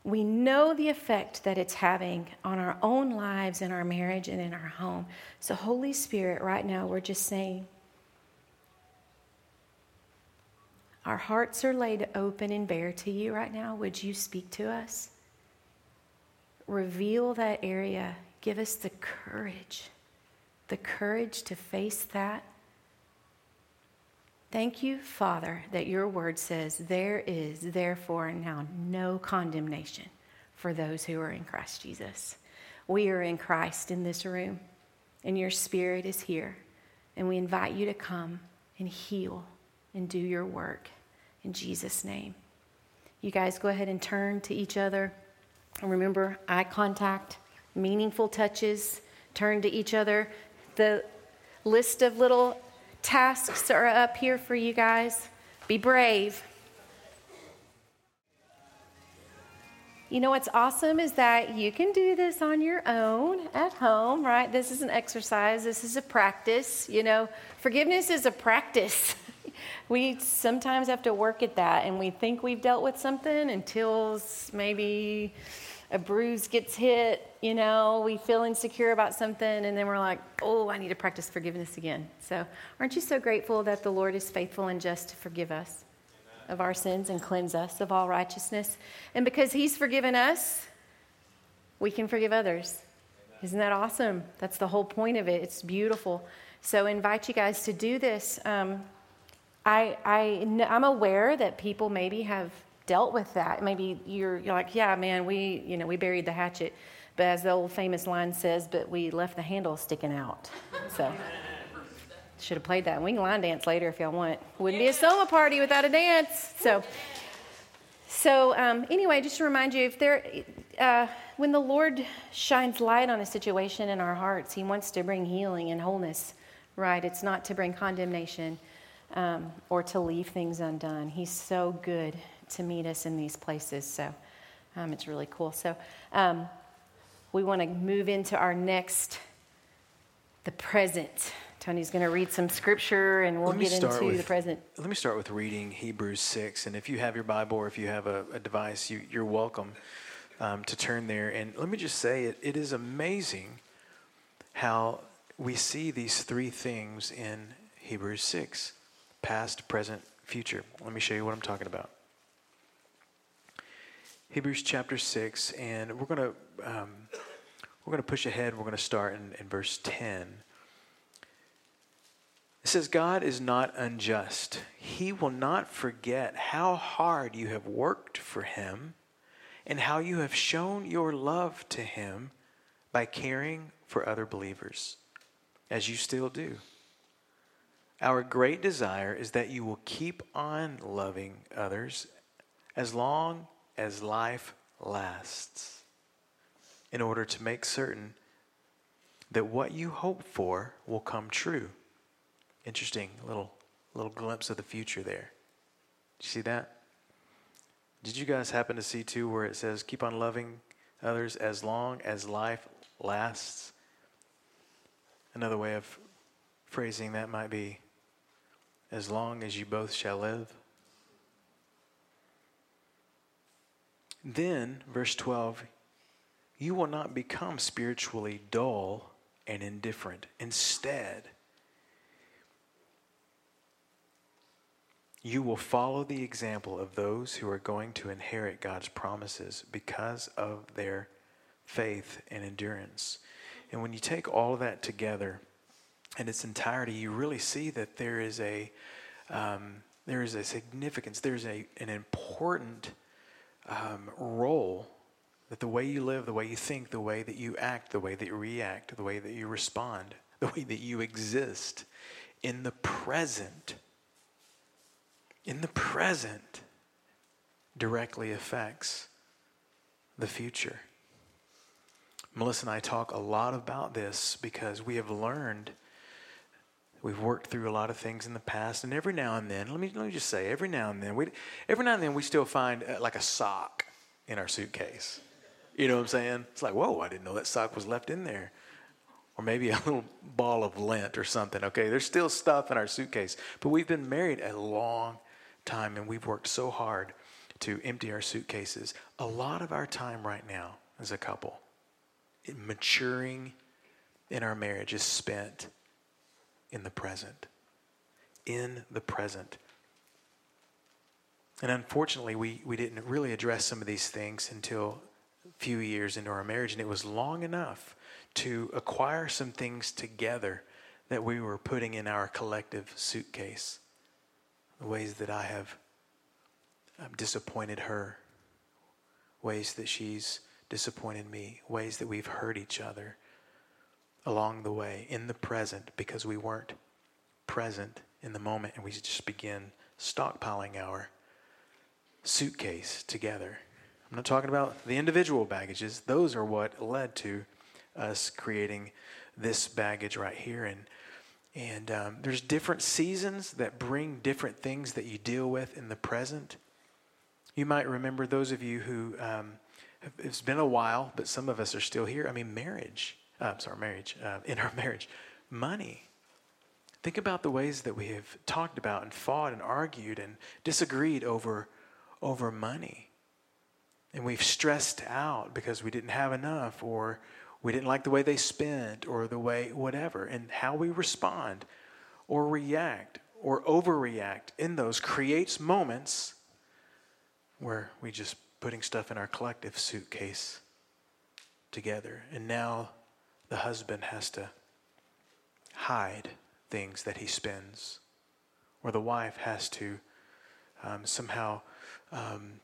We know the effect that it's having on our own lives, in our marriage, and in our home. So, Holy Spirit, right now, we're just saying, our hearts are laid open and bare to you right now. Would you speak to us? reveal that area. Give us the courage, the courage to face that. Thank you, Father, that your word says there is therefore now no condemnation for those who are in Christ Jesus. We are in Christ in this room, and your spirit is here. And we invite you to come and heal and do your work in Jesus' name. You guys go ahead and turn to each other. And remember, eye contact, meaningful touches, turn to each other. The list of little tasks are up here for you guys. Be brave. you know what's awesome is that you can do this on your own at home, right? This is an exercise, this is a practice. You know, forgiveness is a practice. we sometimes have to work at that, and we think we've dealt with something until maybe a bruise gets hit, you know, we feel insecure about something, and then we're like, oh, I need to practice forgiveness again. So, aren't you so grateful that the Lord is faithful and just to forgive us Amen. of our sins and cleanse us of all righteousness? And because He's forgiven us, we can forgive others. Amen. Isn't that awesome? That's the whole point of it. It's beautiful. So, I invite you guys to do this. Um, I, I, I'm aware that people maybe have dealt with that. Maybe you're, you're like, yeah, man, we, you know, we buried the hatchet. But as the old famous line says, but we left the handle sticking out. So should have played that. We can line dance later if y'all want. Wouldn't be a solo party without a dance. So, so um, anyway, just to remind you, if there, uh, when the Lord shines light on a situation in our hearts, He wants to bring healing and wholeness. Right? It's not to bring condemnation um, or to leave things undone. He's so good to meet us in these places. So um, it's really cool. So um, we want to move into our next, the present. Tony's going to read some scripture and we'll get into with, the present. Let me start with reading Hebrews 6. And if you have your Bible or if you have a, a device, you, are welcome um, to turn there. And let me just say it, it is amazing how we see these three things in Hebrews 6 past, present, future. Let me show you what I'm talking about. Hebrews chapter 6, and we're going to um, we're going to push ahead. We're going to start in, in verse 10. It says, God is not unjust. He will not forget how hard you have worked for Him and how you have shown your love to Him by caring for other believers, as you still do. Our great desire is that you will keep on loving others as long as life lasts in order to make certain that what you hope for will come true. Interesting little little glimpse of the future there. You see that? Did you guys happen to see too where it says keep on loving others as long as life lasts? Another way of phrasing that might be as long as you both shall live. Then, verse 12, you will not become spiritually dull and indifferent. Instead, you will follow the example of those who are going to inherit God's promises because of their faith and endurance. And when you take all of that together in its entirety, you really see that there is a um, there is a significance. There's a an important um, role that the way you live, the way you think, the way that you act, the way that you react, the way that you respond, the way that you exist in the present, in the present, directly affects the future. Melissa and I talk a lot about this because we have learned We've worked through a lot of things in the past, and every now and then, let me, let me just say, every now and then, we, every now and then we still find uh, like a sock in our suitcase. You know what I'm saying? It's like, whoa, I didn't know that sock was left in there. Or maybe a little ball of lint or something. Okay, there's still stuff in our suitcase. But we've been married a long time, and we've worked so hard to empty our suitcases. A lot of our time right now as a couple, maturing in our marriage, is spent in the present. In the present. And unfortunately, we, we didn't really address some of these things until a few years into our marriage, and it was long enough to acquire some things together that we were putting in our collective suitcase. The ways that I have um, disappointed her, ways that she's disappointed me, ways that we've hurt each other, along the way in the present because we weren't present in the moment and we just begin stockpiling our suitcase together. I'm not talking about the individual baggages, those are what led to us creating this baggage right here. And, and um, there's different seasons that bring different things that you deal with in the present. You might remember those of you who um, it's been a while, but some of us are still here. I mean, marriage. Uh, sorry, marriage. Uh, in our marriage, money. Think about the ways that we have talked about and fought and argued and disagreed over, over money. And we've stressed out because we didn't have enough or we didn't like the way they spent or the way whatever. And how we respond or react or overreact in those creates moments where we just putting stuff in our collective suitcase together. And now the husband has to hide things that he spends, or the wife has to um, somehow, um,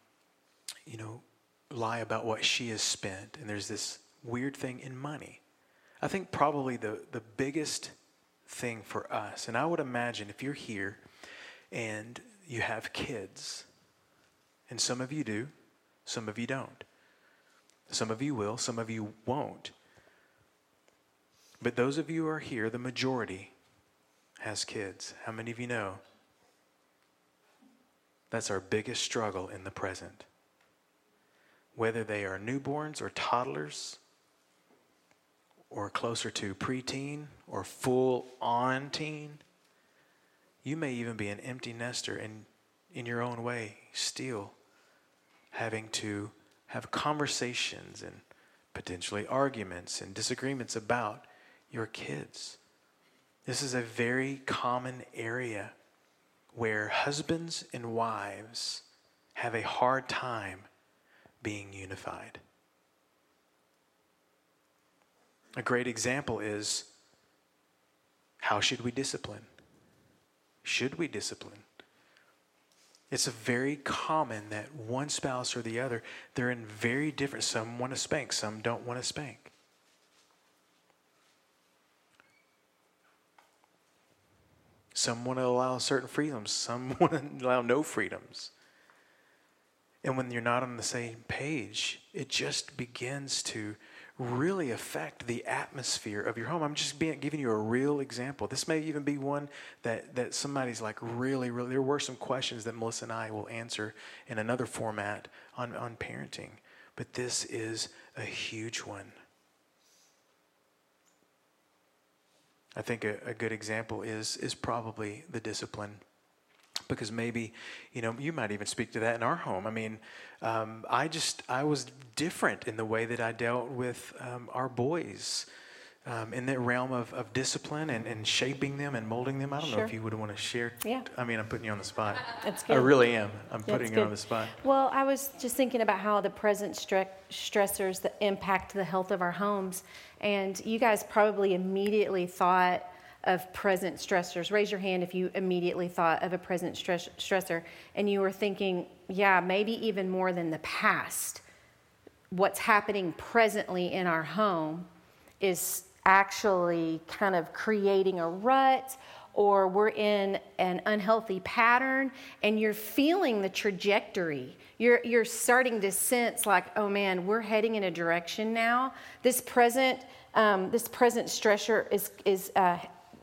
you know, lie about what she has spent. And there's this weird thing in money. I think probably the, the biggest thing for us, and I would imagine if you're here and you have kids, and some of you do, some of you don't. Some of you will, some of you won't. But those of you who are here, the majority, has kids. How many of you know? That's our biggest struggle in the present. Whether they are newborns or toddlers, or closer to preteen or full on teen, you may even be an empty nester and, in your own way, still having to have conversations and potentially arguments and disagreements about your kids. This is a very common area where husbands and wives have a hard time being unified. A great example is how should we discipline? Should we discipline? It's very common that one spouse or the other, they're in very different, some want to spank, some don't want to spank. Some want to allow certain freedoms, some want to allow no freedoms. And when you're not on the same page, it just begins to really affect the atmosphere of your home. I'm just being, giving you a real example. This may even be one that, that somebody's like really, really, there were some questions that Melissa and I will answer in another format on, on parenting. But this is a huge one. I think a, a good example is, is probably the discipline. Because maybe you know you might even speak to that in our home. I mean um, i just i was different in the way that i dealt with um, our boys um, in that realm of, of discipline and, and shaping them and molding them i don't sure. know if you would want to share yeah i mean i'm putting you on the spot That's good. i really am i'm putting you on the spot well i was just thinking about how the present stre- stressors that impact the health of our homes and you guys probably immediately thought of present stressors. Raise your hand if you immediately thought of a present stress, stressor and you were thinking, yeah, maybe even more than the past. What's happening presently in our home is actually kind of creating a rut or we're in an unhealthy pattern and you're feeling the trajectory. You're, you're starting to sense like, oh man, we're heading in a direction now. This present, um, this present stressor is, is uh,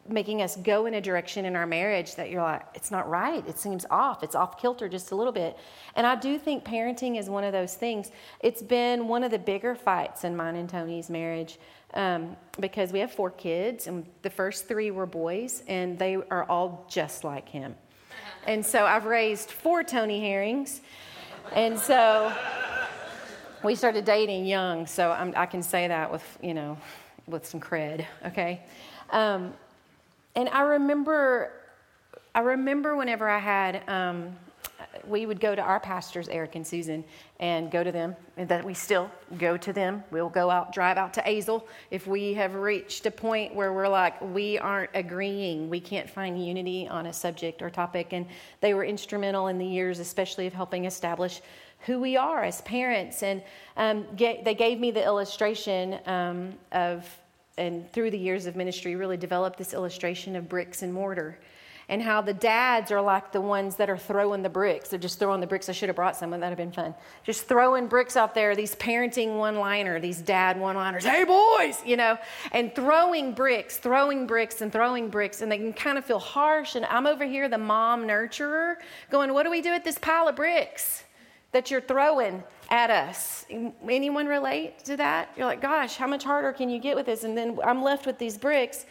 making us go in a direction in our marriage that you're like, it's not right. It seems off. It's off kilter just a little bit. And I do think parenting is one of those things. It's been one of the bigger fights in mine and Tony's marriage um, because we have four kids, and the first three were boys, and they are all just like him. And so I've raised four Tony Herrings. And so we started dating young, so I'm, i can say that with, you know, with some cred, okay? Um, and I remember, I remember whenever I had, um, we would go to our pastors, Eric and Susan, and go to them, and that we still go to them. We'll go out, drive out to Azle if we have reached a point where we're like, we aren't agreeing, we can't find unity on a subject or topic. And they were instrumental in the years, especially of helping establish who we are as parents. And um, get, they gave me the illustration um, of and through the years of ministry, really developed this illustration of bricks and mortar and how the dads are like the ones that are throwing the bricks. They're just throwing the bricks. I should have brought some, that'd have been fun. Just throwing bricks out there, these parenting one liner, these dad one liners. Hey, boys, you know, and throwing bricks, throwing bricks, and throwing bricks. And they can kind of feel harsh. And I'm over here, the mom nurturer, going, What do we do with this pile of bricks? that you're throwing at us. Anyone relate to that? You're like, gosh, how much harder can you get with this? And then I'm left with these bricks.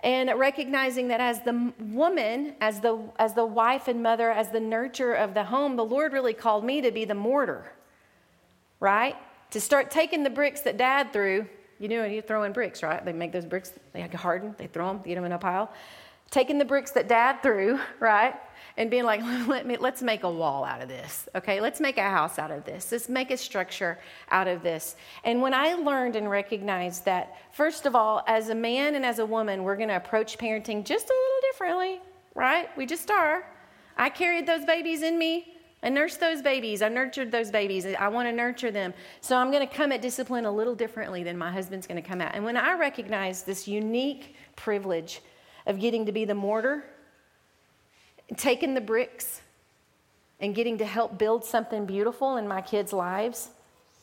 And recognizing that as the woman, as the, as the wife and mother, as the nurturer of the home, the Lord really called me to be the mortar, right? To start taking the bricks that dad threw. You know, you throw in bricks, right? They make those bricks, they harden, they throw them, get them in a pile. Taking the bricks that dad threw, right? And being like, Let me, let's make a wall out of this, okay? Let's make a house out of this. Let's make a structure out of this. And when I learned and recognized that, first of all, as a man and as a woman, we're to approach parenting just a little differently, right? We just are. I carried those babies in me. I nursed those babies. I nurtured those babies. I want to nurture them. So I'm going to come at discipline a little differently than my husband's going to come at. And when I recognize this unique privilege of getting to be the mortar taking the bricks and getting to help build something beautiful in my kids' lives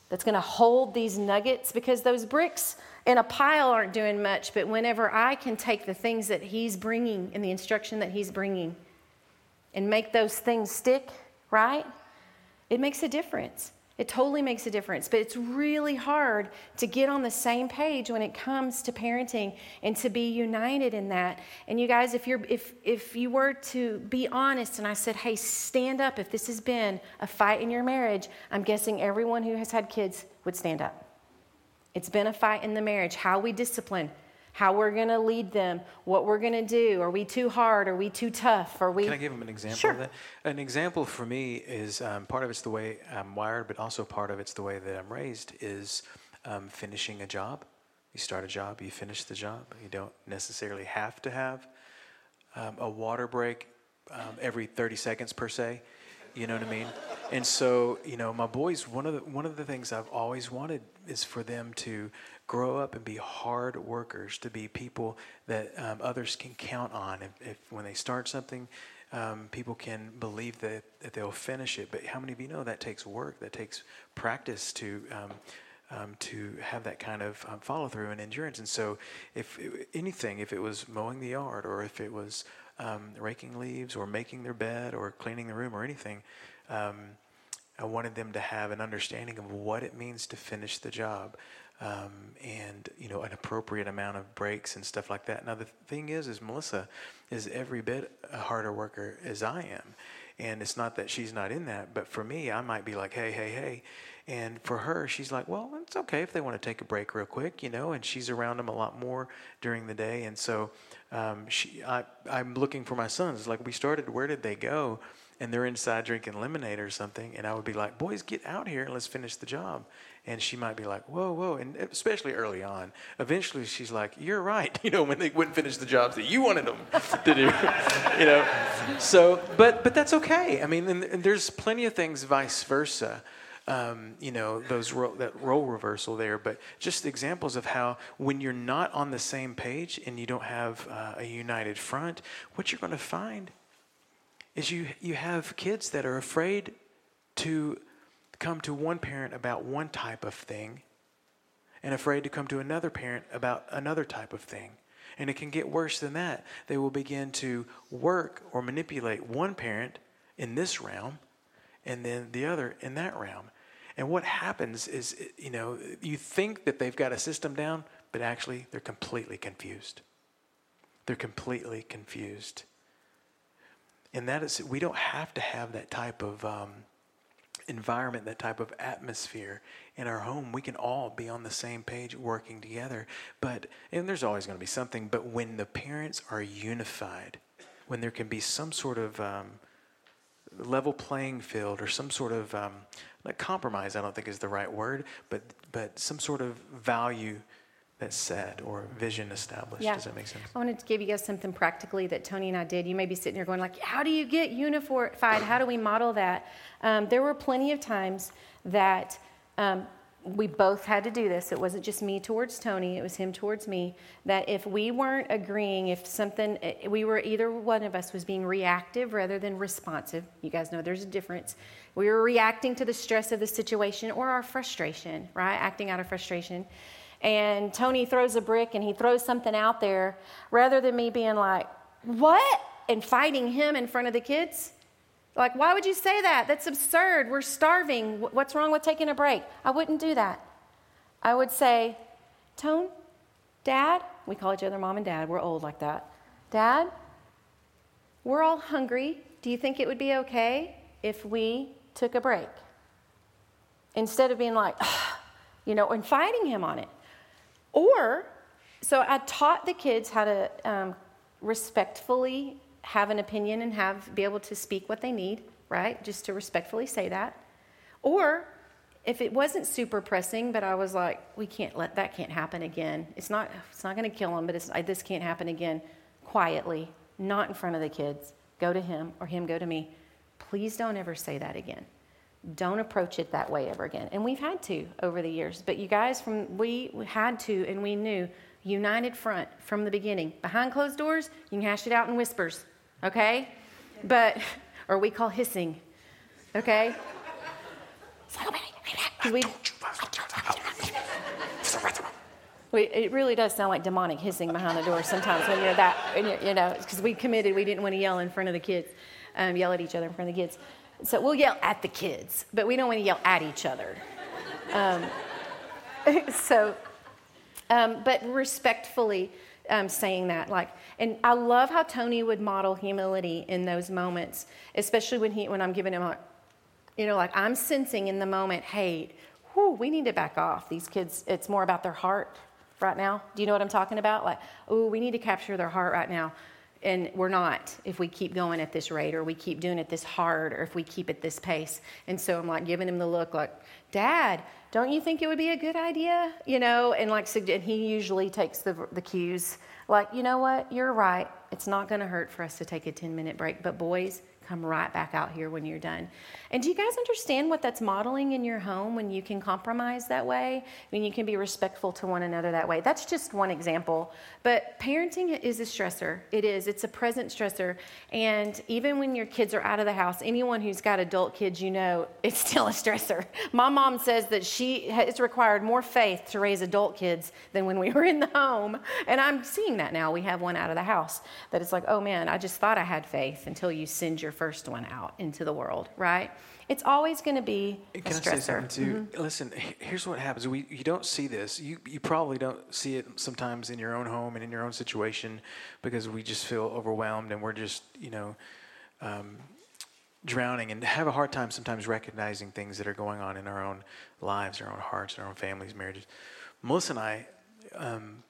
that's going to hold these nuggets because those bricks in a pile aren't doing much, but whenever I can take the things that he's bringing and the instruction that he's bringing and make those things stick, right? It makes a difference. It totally makes a difference, but it's really hard to get on the same page when it comes to parenting and to be united in that. And you guys, if you're if if you were to be honest and I said, "Hey, stand up if this has been a fight in your marriage," I'm guessing everyone who has had kids would stand up. It's been a fight in the marriage, how we discipline, how we're going to lead them, what we're going to do. Are we too hard? Are we too tough? Are we? Can I give them an example sure. of that? An example for me is um, part of it's the way I'm wired, but also part of it's the way that I'm raised is um, finishing a job. You start a job, you finish the job. You don't necessarily have to have um, a water break um, every 30 seconds per se. You know what I mean? And so, you know, my boys, one of the one of the things I've always wanted is for them to grow up and be hard workers, to be people that um, others can count on. If, if, when they start something, um, people can believe that, that they'll finish it. But how many of you know that takes work, that takes practice to um, um to have that kind of um, follow through and endurance? And so, if anything, if it was mowing the yard, or if it was um, raking leaves, or making their bed, or cleaning the room, or anything. I wanted them to have an understanding of what it means to finish the job um, and you know an appropriate amount of breaks and stuff like that. Now the thing is, is Melissa is every bit a harder worker as I am, and it's not that she's not in that, but for me, I might be like, hey, hey, hey. And for her, she's like, well, it's okay if they want to take a break real quick, you know. And she's around them a lot more during the day, and so um, she, I, I'm looking for my sons. Like we started, where did they go? And they're inside drinking lemonade or something, and I would be like, boys, get out here and let's finish the job and she might be like, whoa, whoa, and especially early on. Eventually, she's like, you're right. You know, when they wouldn't finish the jobs that you wanted them to do. you know, so but but that's okay. I mean, and, and there's plenty of things vice versa. Um, you know, those ro- that role reversal there, but just examples of how when you're not on the same page and you don't have uh, a united front, what you're going to find is you you have kids that are afraid to come to one parent about one type of thing and afraid to come to another parent about another type of thing. And it can get worse than that. They will begin to work or manipulate one parent in this realm and then the other in that realm. And what happens is, you know, you think that they've got a system down, but actually they're completely confused. They're completely confused. And that is, we don't have to have that type of um, environment, that type of atmosphere in our home, we can all be on the same page working together. But, and there's always going to be something, but when the parents are unified, when there can be some sort of um, level playing field or some sort of um, like compromise, I don't think is the right word, but, but some sort of value that's set or vision established. Yeah. Does that make sense? I wanted to give you guys something practically that Tony and I did. You may be sitting here going like, how do you get unified? How do we model that? Um, there were plenty of times that um, we both had to do this. It wasn't just me towards Tony, it was him towards me. That if we weren't agreeing, if something, eh, we were either one of us was being reactive rather than responsive. You guys know there's a difference. We were reacting to the stress of the situation or our frustration, right? Acting out of frustration and Tony throws a brick and he throws something out there, rather than me being like, what? And fighting him in front of the kids, Like, why would you say that? That's absurd. We're starving. What's wrong with taking a break? I wouldn't do that. I would say, Tone, Dad, we call each other mom and dad. We're old like that. Dad, we're all hungry. Do you think it would be okay if we took a break? Instead of being like, you know, and fighting him on it. Or, so I taught the kids how to um, respectfully have an opinion and have be able to speak what they need, right? Just to respectfully say that. Or if it wasn't super pressing, but I was like, we can't let that can't happen again. It's not it's not going to kill him, but it's, I, this can't happen again. Quietly, not in front of the kids. Go to him or him go to me. Please don't ever say that again. Don't approach it that way ever again. And we've had to over the years, but you guys from we had to and we knew united front from the beginning. Behind closed doors, you can hash it out in whispers okay? But, or we call hissing, okay? We, we, it really does sound like demonic hissing behind the door sometimes when you're that, you know, because we committed, we didn't want to yell in front of the kids, um, yell at each other in front of the kids. So we'll yell at the kids, but we don't want to yell at each other. Um, so, um, but respectfully, um, saying that. Like, and I love how Tony would model humility in those moments, especially when he when I'm giving him a, you know, like I'm sensing in the moment, hey, whew, we need to back off. These kids, it's more about their heart right now. Do you know what I'm talking about? Like, oh, we need to capture their heart right now. And we're not if we keep going at this rate or we keep doing it this hard or if we keep at this pace. And so I'm like giving him the look like, Dad, don't you think it would be a good idea? You know, and like, and he usually takes the, the cues like, you know what, you're right. It's not going to hurt for us to take a 10 minute break. But, boys, come right back out here when you're done. And do you guys understand what that's modeling in your home when you can compromise that way? When you can be respectful to one another that way? That's just one example. But parenting is a stressor. It is. It's a present stressor. And even when your kids are out of the house, anyone who's got adult kids, you know, it's still a stressor. My mom says that she it's required more faith to raise adult kids than when we were in the home. And I'm seeing that now. We have one out of the house that it's like, oh man, I just thought I had faith until you send your first one out into the world, right? It's always going to be a stressor. I say something too? Mm-hmm. Listen, here's what happens. We you don't see this. You you probably don't see it sometimes in your own home and in your own situation because we just feel overwhelmed and we're just you know. Um, drowning and have a hard time sometimes recognizing things that are going on in our own lives, our own hearts, our own families, marriages. Melissa and I um,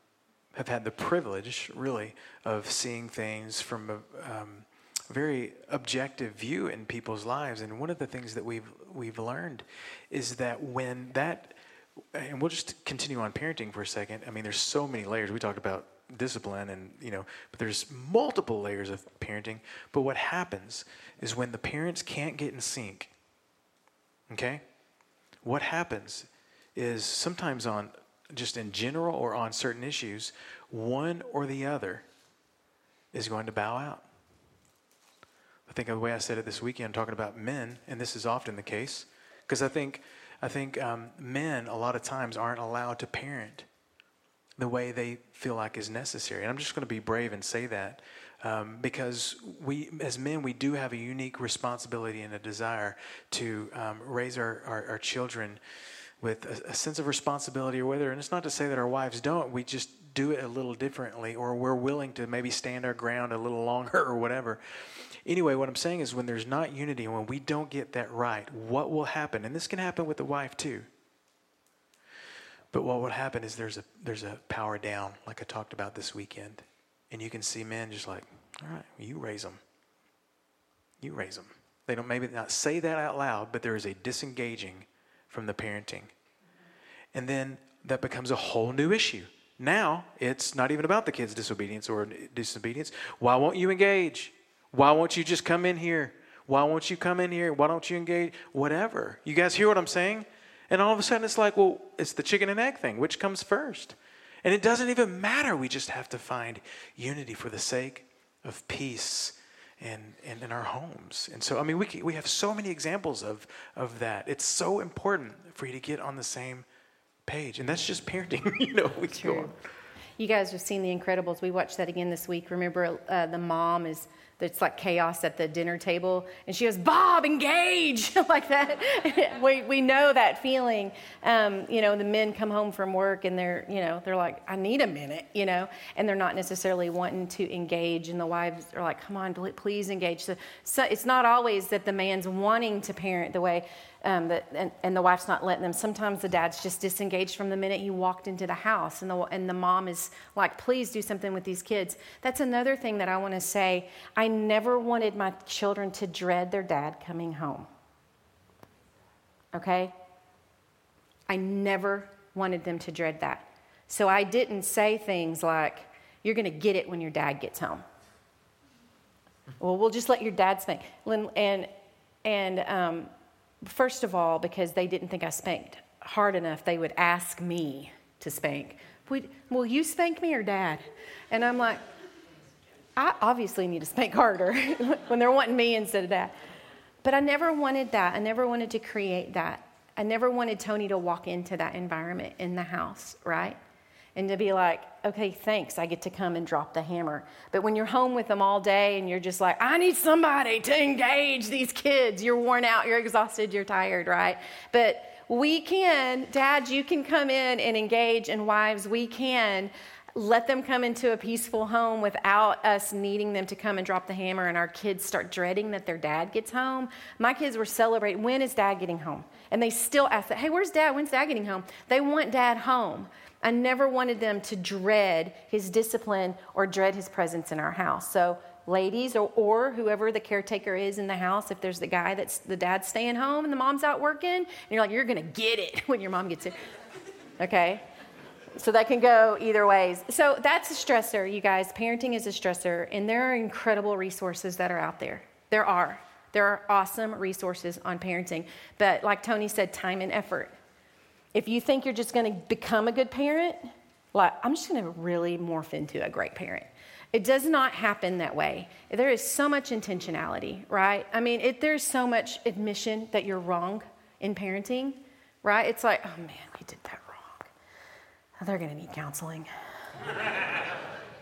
have had the privilege, really, of seeing things from a, um, very objective view in people's lives. And one of the things that we've we've learned is that when that and we'll just continue on parenting for a second. I mean, there's so many layers. We talked about discipline and you know, but there's multiple layers of parenting. But what happens is when the parents can't get in sync, okay? What happens is sometimes on just in general or on certain issues, one or the other is going to bow out. I think the way I said it this weekend, talking about men, and this is often the case, because I think I think um, men a lot of times aren't allowed to parent the way they feel like is necessary. And I'm just going to be brave and say that um, because we, as men, we do have a unique responsibility and a desire to um, raise our, our, our, children with a, a sense of responsibility or whether, and it's not to say that our wives don't, we just do it a little differently or we're willing to maybe stand our ground a little longer or whatever. Anyway, what I'm saying is when there's not unity and when we don't get that right, what will happen? And this can happen with the wife too. But what would happen is there's a there's a power down, like I talked about this weekend, and you can see men just like, all right, you raise them, you raise them. They don't maybe not say that out loud, but there is a disengaging from the parenting, and then that becomes a whole new issue. Now it's not even about the kid's disobedience or disobedience. Why won't you engage? Why won't you just come in here? Why won't you come in here? Why don't you engage? Whatever. You guys hear what I'm saying? And all of a sudden it's like, well, it's the chicken and egg thing. Which comes first? And it doesn't even matter. We just have to find unity for the sake of peace and, and in our homes. And so, I mean, we, we have so many examples of, of that. It's so important for you to get on the same page. And that's just parenting. you know, we True. You guys have seen The Incredibles. We watched that again this week. Remember, uh, the mom is it's like chaos at the dinner table. And she goes, Bob, engage! like that. we, we know that feeling. Um, you know, the men come home from work and they're, you know, they're like, I need a minute, you know, and they're not necessarily wanting to engage. And the wives are like, come on, please engage. So, so it's not always that the man's wanting to parent the way um, that, and, and, the wife's not letting them. Sometimes the dad's just disengaged from the minute he walked into the house, and the, and the mom is like, please do something with these kids. That's another thing that I want to say. I never wanted my children to dread their dad coming home. Okay? I never wanted them to dread that. So I didn't say things like, you're going to get it when your dad gets home. Well, we'll just let your dad spank. And, and um, First of all, because they didn't think I spanked hard enough, they would ask me to spank. Will you spank me or dad? And I'm like, I obviously need to spank harder when they're wanting me instead of that. But I never wanted that. I never wanted to create that. I never wanted Tony to walk into that environment in the house, right? and to be like, okay, thanks, I get to come and drop the hammer. But when you're home with them all day and you're just like, I need somebody to engage these kids, you're worn out, you're exhausted, you're tired, right? But we can, dads, you can come in and engage, and wives, we can let them come into a peaceful home without us needing them to come and drop the hammer and our kids start dreading that their dad gets home. My kids were celebrating, when is dad getting home? And they still ask that, hey, where's dad? When's dad getting home? They want dad home. I never wanted them to dread his discipline or dread his presence in our house. So, ladies, or, or whoever the caretaker is in the house, if there's the guy that's the dad's staying home and the mom's out working, and you're like, you're to get it when your mom gets it. Okay? So that can go either ways. So that's a stressor, you guys. Parenting is a stressor, and there are incredible resources that are out there. There are. There are awesome resources on parenting. But like Tony said, time and effort. If you think you're just going to become a good parent, like, I'm just going to really morph into a great parent. It does not happen that way. There is so much intentionality, right? I mean, it, there's so much admission that you're wrong in parenting, right? It's like, oh man, we did that they're going to need counseling.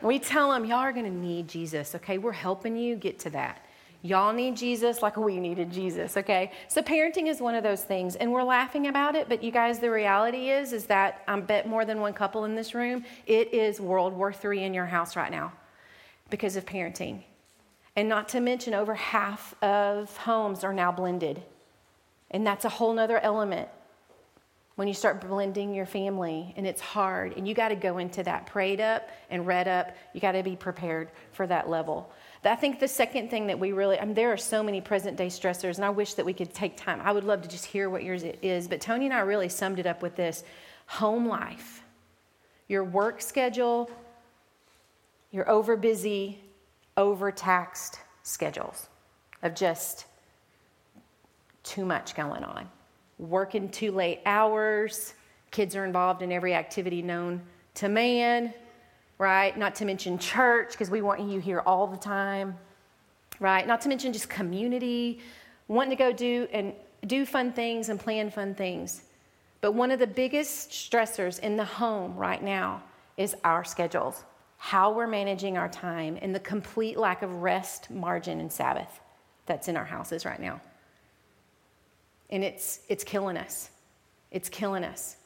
we tell them, y'all are going to need Jesus, okay? We're helping you get to that. Y'all need Jesus like we needed Jesus, okay? So parenting is one of those things, and we're laughing about it, but you guys, the reality is, is that I bet more than one couple in this room, it is World War III in your house right now because of parenting. And not to mention, over half of homes are now blended. And that's a whole nother element when you start blending your family and it's hard and you got to go into that prayed up and read up you got to be prepared for that level. I think the second thing that we really, I mean, there are so many present day stressors, and I wish that we could take time. I would love to just hear what yours is, but Tony and I really summed it up with this. Home life, your work schedule, your over busy, overtaxed schedules of just too much going on, working too late hours, kids are involved in every activity known to man right? Not to mention church, because we want you here all the time, right? Not to mention just community, wanting to go do and do fun things and plan fun things. But one of the biggest stressors in the home right now is our schedules, how we're managing our time, and the complete lack of rest, margin, and Sabbath that's in our houses right now. And it's, it's killing us. It's killing us.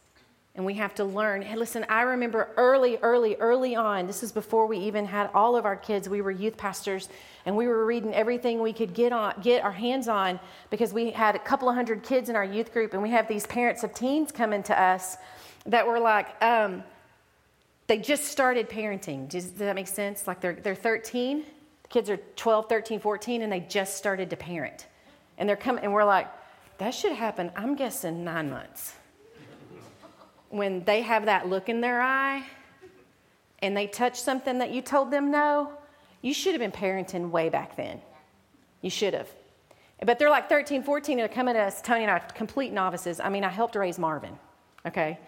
And we have to learn. Hey, listen, I remember early, early, early on, this is before we even had all of our kids, we were youth pastors, and we were reading everything we could get, on, get our hands on because we had a couple of hundred kids in our youth group, and we have these parents of teens coming to us that were like, um, they just started parenting. Does, does that make sense? Like they're, they're 13, the kids are 12, 13, 14, and they just started to parent. And they're coming, and we're like, that should happen, I'm guessing, nine months when they have that look in their eye and they touch something that you told them no, you should have been parenting way back then. You should have. But they're like 13, 14, and they're coming to us, Tony and I, complete novices. I mean, I helped raise Marvin, okay?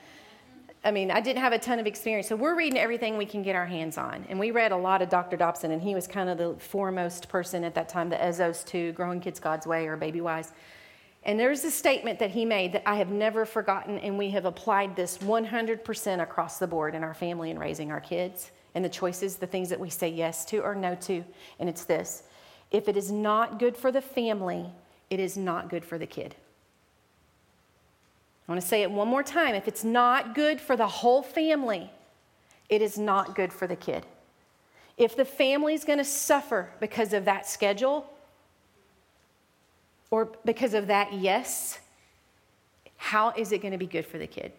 I mean, I didn't have a ton of experience. So we're reading everything we can get our hands on. And we read a lot of Dr. Dobson, and he was kind of the foremost person at that time, the Ezzos 2, Growing Kids God's Way or Baby Wise. And there's a statement that he made that I have never forgotten, and we have applied this 100% across the board in our family and raising our kids and the choices, the things that we say yes to or no to. And it's this If it is not good for the family, it is not good for the kid. I want to say it one more time. If it's not good for the whole family, it is not good for the kid. If the family's going to suffer because of that schedule or because of that yes, how is it going to be good for the kid?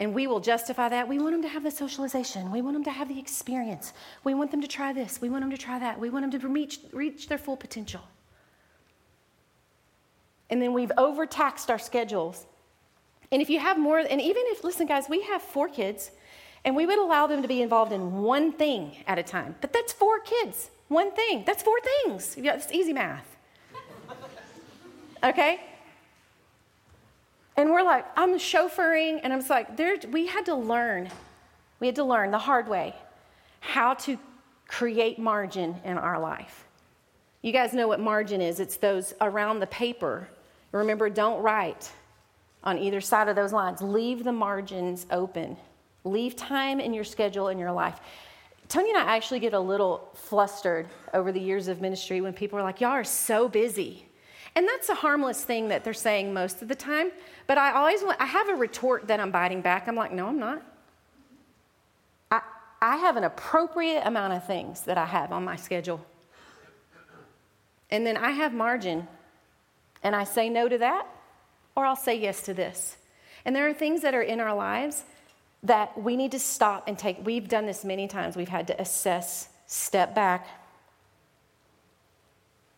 And we will justify that. We want them to have the socialization. We want them to have the experience. We want them to try this. We want them to try that. We want them to reach, reach their full potential. And then we've overtaxed our schedules. And if you have more, and even if, listen, guys, we have four kids, and we would allow them to be involved in one thing at a time. But that's four kids, one thing. That's four things. It's easy math. Okay? And we're like, I'm chauffeuring, and I'm just like, there, we had to learn, we had to learn the hard way how to create margin in our life. You guys know what margin is it's those around the paper. Remember, don't write on either side of those lines. Leave the margins open, leave time in your schedule in your life. Tony and I actually get a little flustered over the years of ministry when people are like, Y'all are so busy. And that's a harmless thing that they're saying most of the time. But I always want, I have a retort that I'm biting back. I'm like, no, I'm not. I, I have an appropriate amount of things that I have on my schedule. And then I have margin. And I say no to that, or I'll say yes to this. And there are things that are in our lives that we need to stop and take. We've done this many times. We've had to assess, step back,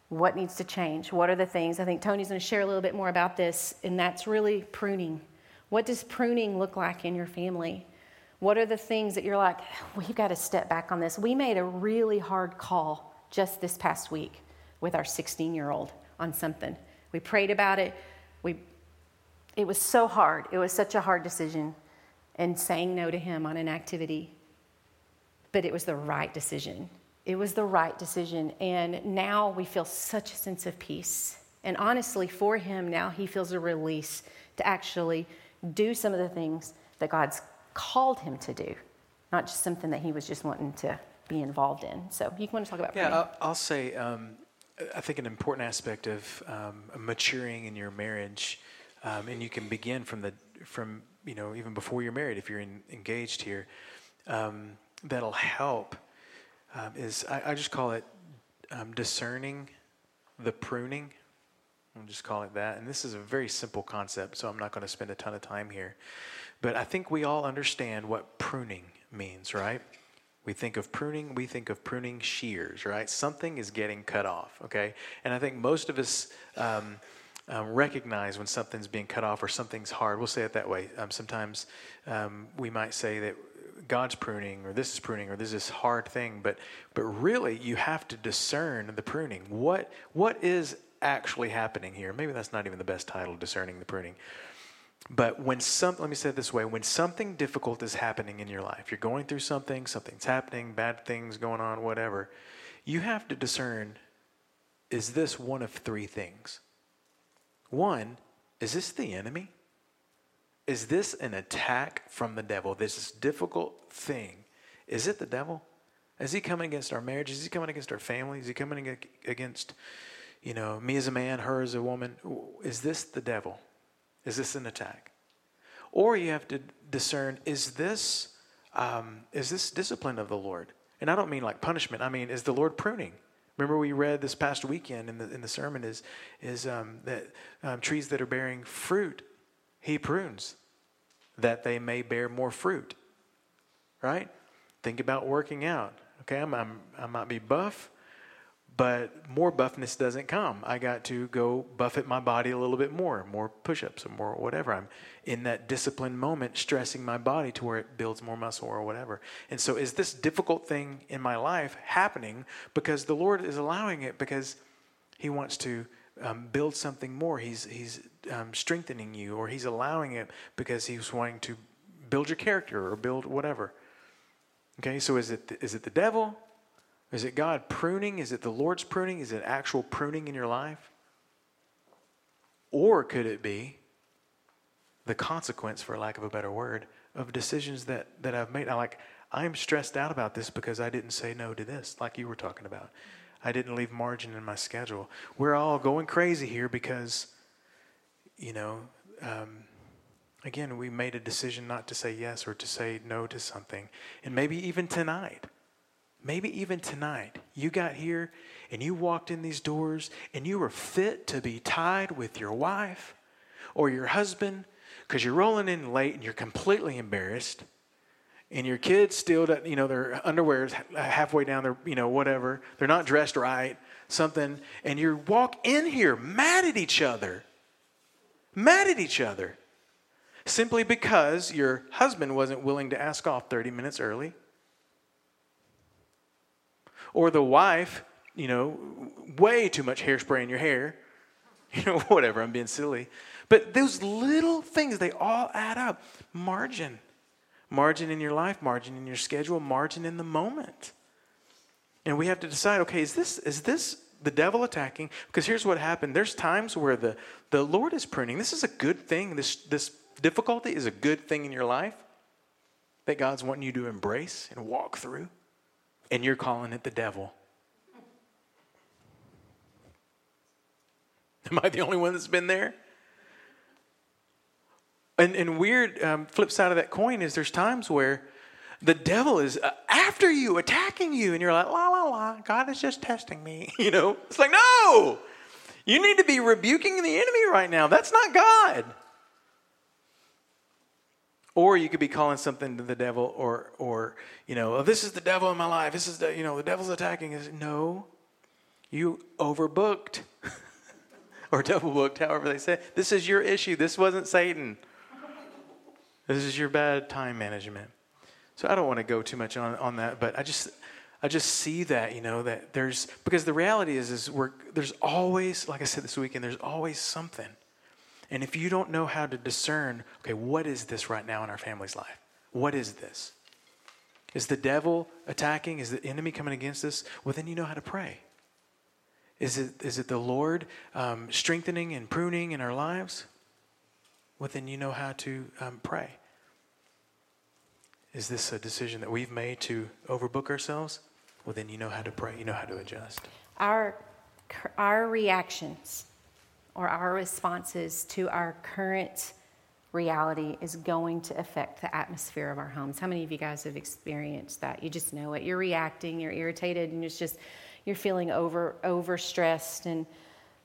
what needs to change? What are the things? I think Tony's going to share a little bit more about this, and that's really pruning. What does pruning look like in your family? What are the things that you're like, we've got to step back on this? We made a really hard call just this past week with our 16 year old on something. We prayed about it. We, it was so hard. It was such a hard decision, and saying no to him on an activity. But it was the right decision. It was the right decision. And now we feel such a sense of peace. And honestly, for him, now he feels a release to actually do some of the things that God's called him to do, not just something that he was just wanting to be involved in. So you want to talk about Yeah, I'll, I'll, say, um, I think an important aspect of um, maturing in your marriage, um, and you can begin from the, from, you know, even before you're married, if you're in, engaged here, um, that'll help um, is I, I, just call it um, discerning the pruning. I'll just call it that. And this is a very simple concept, so I'm not going to spend a ton of time here. But I think we all understand what pruning means, right? We think of pruning, we think of pruning shears, right? Something is getting cut off, okay? And I think most of us um, um, recognize when something's being cut off or something's hard. We'll say it that way. Um, sometimes um, we might say that God's pruning or this is pruning or this is hard thing, but but really you have to discern the pruning. What what is actually happening here? Maybe that's not even the best title, discerning the pruning. But when some let me say it this way, when something difficult is happening in your life, you're going through something, something's happening, bad things going on, whatever, you have to discern is this one of three things? One, is this the enemy? Is this an attack from the devil? This difficult thing. Is it the devil? Is he coming against our marriage? Is he coming against our family? Is he coming against, you know, me as a man, her as a woman? Is this the devil? Is this an attack? Or you have to discern: is this um, is this discipline of the Lord? And I don't mean like punishment. I mean, is the Lord pruning? Remember, we read this past weekend in the in the sermon is is um, that um, trees that are bearing fruit he prunes that they may bear more fruit. Right? Think about working out. Okay, I'm, I'm, i might be buff, but more buffness doesn't come. I got to go buffet my body a little bit more, more push ups or more whatever. I'm in that disciplined moment, stressing my body to where it builds more muscle or whatever. And so, is this difficult thing in my life happening because the Lord is allowing it because He wants to um, build something more. He's, he's um, strengthening you, or He's allowing it because He's wanting to build your character or build whatever. Okay, so is it, is it the devil? Is it God pruning? Is it the Lord's pruning? Is it actual pruning in your life? Or could it be the consequence, for lack of a better word, of decisions that, that I've made? I like, I'm stressed out about this because I didn't say no to this, like you were talking about. I didn't leave margin in my schedule. We're all going crazy here because, you know, um, again, we made a decision not to say yes or to say no to something. And maybe even tonight, maybe even tonight, you got here and you walked in these doors and you were fit to be tied with your wife or your husband because you're rolling in late and you're completely embarrassed and your kids still, you know, their underwear is halfway down their, you know, whatever. They're not dressed right, something, and you walk in here mad at each other, mad at each other, simply because your husband wasn't willing to ask off 30 minutes early, or the wife, you know, way too much hairspray in your hair, you know, whatever. I'm being silly, but those little things they all add up. Margin margin in your life, margin in your schedule, margin in the moment. And we have to decide okay, is this, is this the devil attacking? Because here's what happened there's times where the, the Lord is pruning. This is a good thing. This, this difficulty is a good thing in your life that God's wanting you to embrace and walk through. And you're calling it the devil. Am I the only one that's been there? And, and weird um, flip side of that coin is there's times where the devil is uh, after you, attacking you, and you're like, la, la, la, God is just testing me. You know, it's like, no, you need to be rebuking the enemy right now. That's not God. Or you could be calling something to the devil, or, or you know, oh, this is the devil in my life. This is the, you know, the devil's attacking us. No, you overbooked or double booked, however they say. This is your issue. This wasn't Satan. This is your bad time management. So I don't want to go too much on, on that, but I just I just see that, you know, that there's because the reality is is we're there's always, like I said this weekend, there's always something. And if you don't know how to discern, okay, what is this right now in our family's life? What is this? Is the devil attacking? Is the enemy coming against us? Well, then you know how to pray. Is it, is it the Lord um, strengthening and pruning in our lives? Well, then you know how to um, pray. Is this a decision that we've made to overbook ourselves? Well, then you know how to pray. You know how to adjust. Our, our reactions or our responses to our current reality is going to affect the atmosphere of our homes. How many of you guys have experienced that? You just know it. You're reacting, you're irritated, and it's just, you're feeling over, overstressed and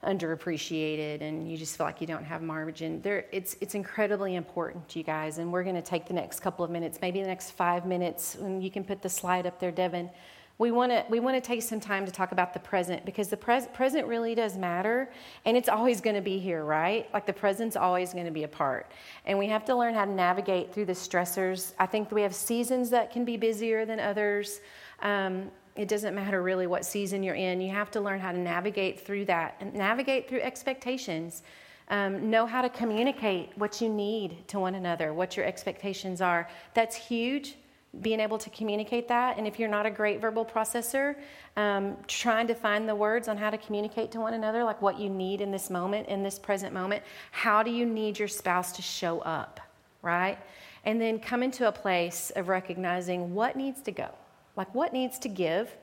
underappreciated and you just feel like you don't have margin. There, it's, it's incredibly important, you guys, and we're going to take the next couple of minutes, maybe the next five minutes, and you can put the slide up there, Devin. We want to we want to take some time to talk about the present because the pres- present really does matter, and it's always going to be here, right? Like the present's always going to be a part, and we have to learn how to navigate through the stressors. I think we have seasons that can be busier than others. Um, it doesn't matter really what season you're in. You have to learn how to navigate through that and navigate through expectations. Um, know how to communicate what you need to one another, what your expectations are. That's huge, being able to communicate that. And if you're not a great verbal processor, um, trying to find the words on how to communicate to one another, like what you need in this moment, in this present moment. How do you need your spouse to show up, right? And then come into a place of recognizing what needs to go like, what needs to give?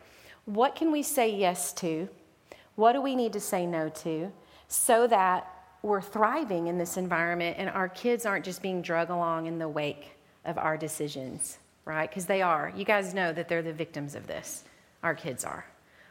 What can we say yes to? What do we need to say no to? So that we're thriving in this environment and our kids aren't just being drug along in the wake of our decisions, right? Because they are. You guys know that they're the victims of this. Our kids are.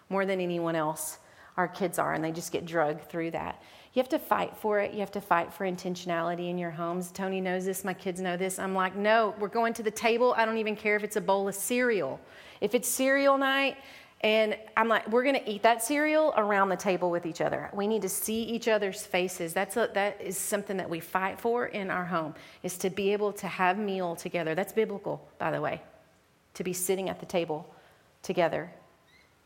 More than anyone else, our kids are, and they just get drugged through that. You have to fight for it. You have to fight for intentionality in your homes. Tony knows this. My kids know this. I'm like, no, we're going to the table. I don't even care if it's a bowl of cereal. If it's cereal night, and I'm like, we're going to eat that cereal around the table with each other. We need to see each other's faces. That's a, that is something that we fight for in our home, is to be able to have meal together. That's biblical, by the way, to be sitting at the table together,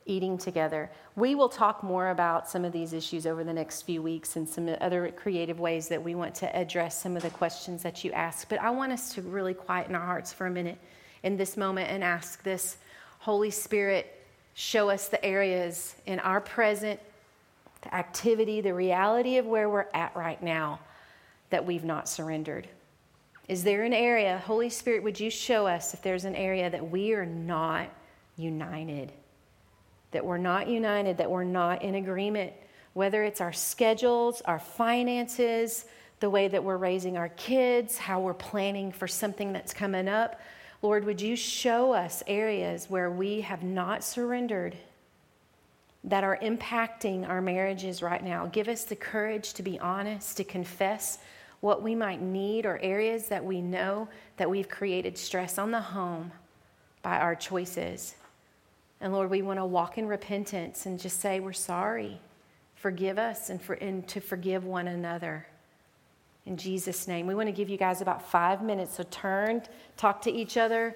eating together. We will talk more about some of these issues over the next few weeks and some other creative ways that we want to address some of the questions that you ask. But I want us to really quieten our hearts for a minute in this moment and ask this Holy Spirit, show us the areas in our present, the activity, the reality of where we're at right now that we've not surrendered. Is there an area, Holy Spirit, would you show us if there's an area that we are not united? That we're not united, that we're not in agreement, whether it's our schedules, our finances, the way that we're raising our kids, how we're planning for something that's coming up. Lord, would you show us areas where we have not surrendered that are impacting our marriages right now? Give us the courage to be honest, to confess what we might need, or areas that we know that we've created stress on the home by our choices. And Lord, we want to walk in repentance and just say, We're sorry. Forgive us and, for, and to forgive one another. In Jesus' name. We want to give you guys about five minutes. So turn, talk to each other,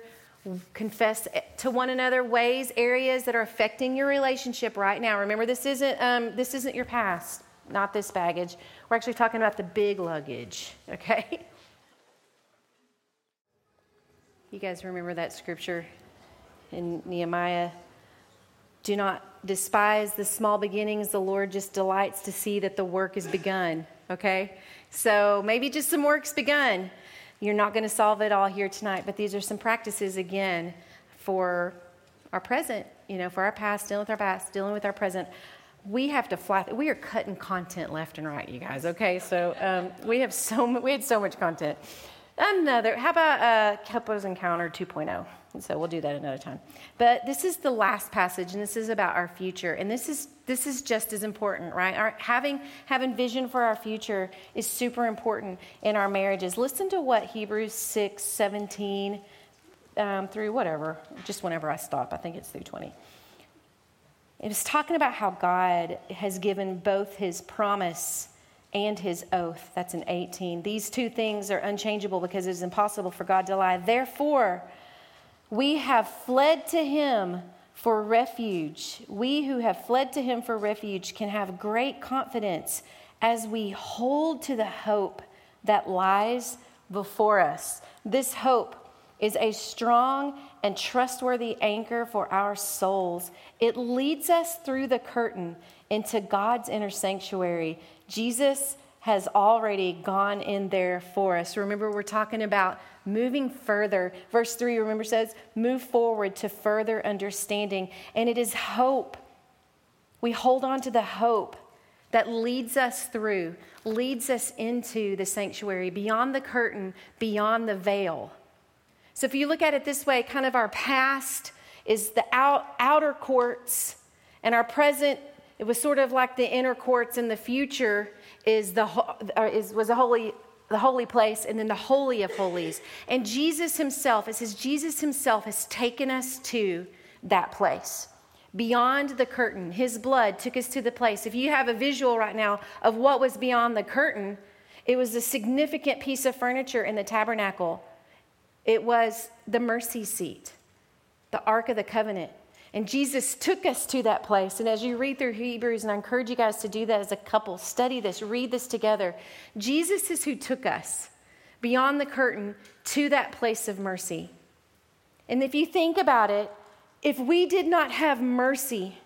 confess to one another ways, areas that are affecting your relationship right now. Remember, this isn't, um, this isn't your past, not this baggage. We're actually talking about the big luggage, okay? You guys remember that scripture in Nehemiah? Do not despise the small beginnings. The Lord just delights to see that the work is begun, okay? So maybe just some work's begun. You're not going to solve it all here tonight, but these are some practices again for our present, you know, for our past, dealing with our past, dealing with our present. We have to fly. We are cutting content left and right, you guys. Okay, so um, we have so we had so much content. Another. How about uh, Couples Encounter 2.0? So we'll do that another time. But this is the last passage, and this is about our future. And this is this is just as important, right? Our, having having vision for our future is super important in our marriages. Listen to what Hebrews 6, 17 um, through whatever, just whenever I stop. I think it's through 20. It is talking about how God has given both his promise and his oath. That's in 18. These two things are unchangeable because it is impossible for God to lie. Therefore, we have fled to him for refuge. We who have fled to him for refuge can have great confidence as we hold to the hope that lies before us. This hope is a strong and trustworthy anchor for our souls. It leads us through the curtain into God's inner sanctuary. Jesus has already gone in there for us. Remember, we're talking about moving further. Verse 3, remember, says, move forward to further understanding. And it is hope. We hold on to the hope that leads us through, leads us into the sanctuary, beyond the curtain, beyond the veil. So if you look at it this way, kind of our past is the out, outer courts, and our present, it was sort of like the inner courts, and the future is the uh, is, was a holy the holy place and then the holy of holies. And jesus himself it says jesus himself has taken us to that place. Beyond the curtain his blood took us to the place. If you have a visual right now of what was beyond the curtain it was a significant piece of furniture in the tabernacle. It was the mercy seat the ark of the covenant and Jesus took us to that place. And as you read through Hebrews, and I encourage you guys to do that as a couple, study this, read this together. Jesus is who took us beyond the curtain to that place of mercy. And if you think about it, if we did not have mercy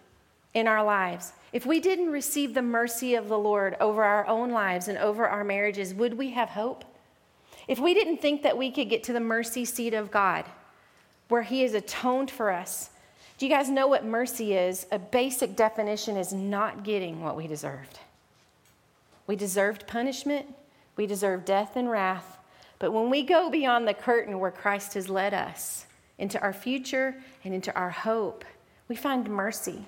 in our lives, if we didn't receive the mercy of the Lord over our own lives and over our marriages, would we have hope? If we didn't think that we could get to the mercy seat of God, where He has atoned for us, do you guys know what mercy is? A basic definition is not getting what we deserved. We deserved punishment, we deserved death and wrath. But when we go beyond the curtain where Christ has led us into our future and into our hope, we find mercy.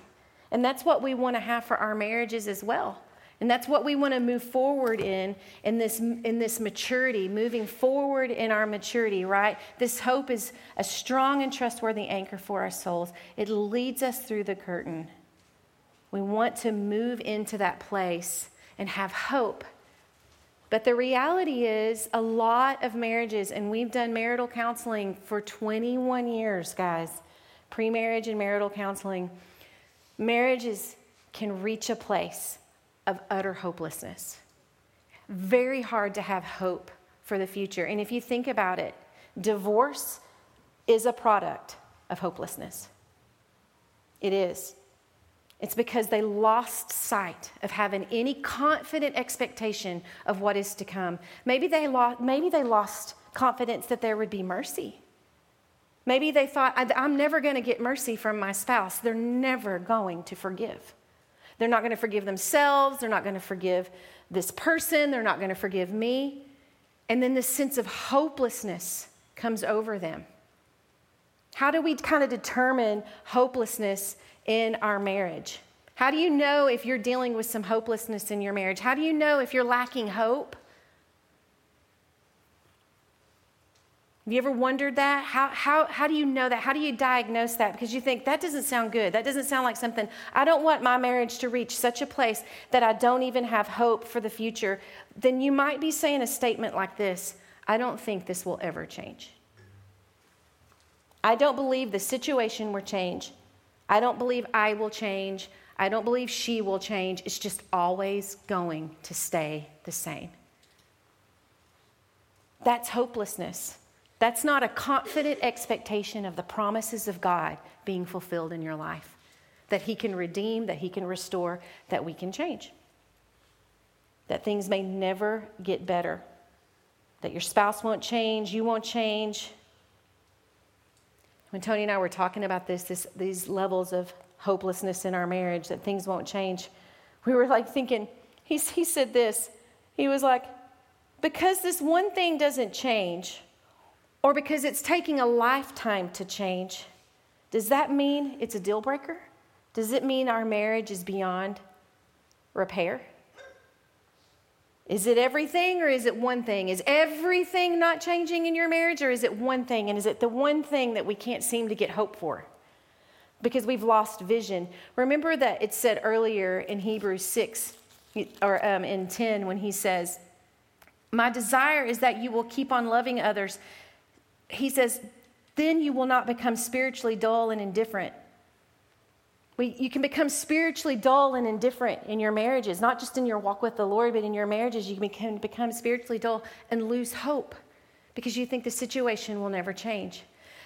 And that's what we want to have for our marriages as well. And that's what we want to move forward in, in this, in this maturity, moving forward in our maturity, right? This hope is a strong and trustworthy anchor for our souls. It leads us through the curtain. We want to move into that place and have hope. But the reality is, a lot of marriages, and we've done marital counseling for 21 years, guys, pre marriage and marital counseling. Marriages can reach a place of utter hopelessness. Very hard to have hope for the future. And if you think about it, divorce is a product of hopelessness. It is. It's because they lost sight of having any confident expectation of what is to come. Maybe they lost, maybe they lost confidence that there would be mercy. Maybe they thought, I'm never going to get mercy from my spouse. They're never going to forgive. They're not going to forgive themselves. They're not going to forgive this person. They're not going to forgive me. And then this sense of hopelessness comes over them. How do we kind of determine hopelessness in our marriage? How do you know if you're dealing with some hopelessness in your marriage? How do you know if you're lacking hope? Have you ever wondered that? How, how, how do you know that? How do you diagnose that? Because you think, that doesn't sound good. That doesn't sound like something. I don't want my marriage to reach such a place that I don't even have hope for the future. Then you might be saying a statement like this I don't think this will ever change. I don't believe the situation will change. I don't believe I will change. I don't believe she will change. It's just always going to stay the same. That's hopelessness. That's not a confident expectation of the promises of God being fulfilled in your life. That He can redeem, that He can restore, that we can change. That things may never get better. That your spouse won't change, you won't change. When Tony and I were talking about this, this these levels of hopelessness in our marriage, that things won't change, we were like thinking, he, he said this. He was like, because this one thing doesn't change, or because it's taking a lifetime to change, does that mean it's a deal breaker? Does it mean our marriage is beyond repair? Is it everything or is it one thing? Is everything not changing in your marriage or is it one thing? And is it the one thing that we can't seem to get hope for? Because we've lost vision. Remember that it said earlier in Hebrews 6 or um, in 10 when he says, My desire is that you will keep on loving others he says, then you will not become spiritually dull and indifferent. We, you can become spiritually dull and indifferent in your marriages, not just in your walk with the Lord, but in your marriages. You can become spiritually dull and lose hope because you think the situation will never change.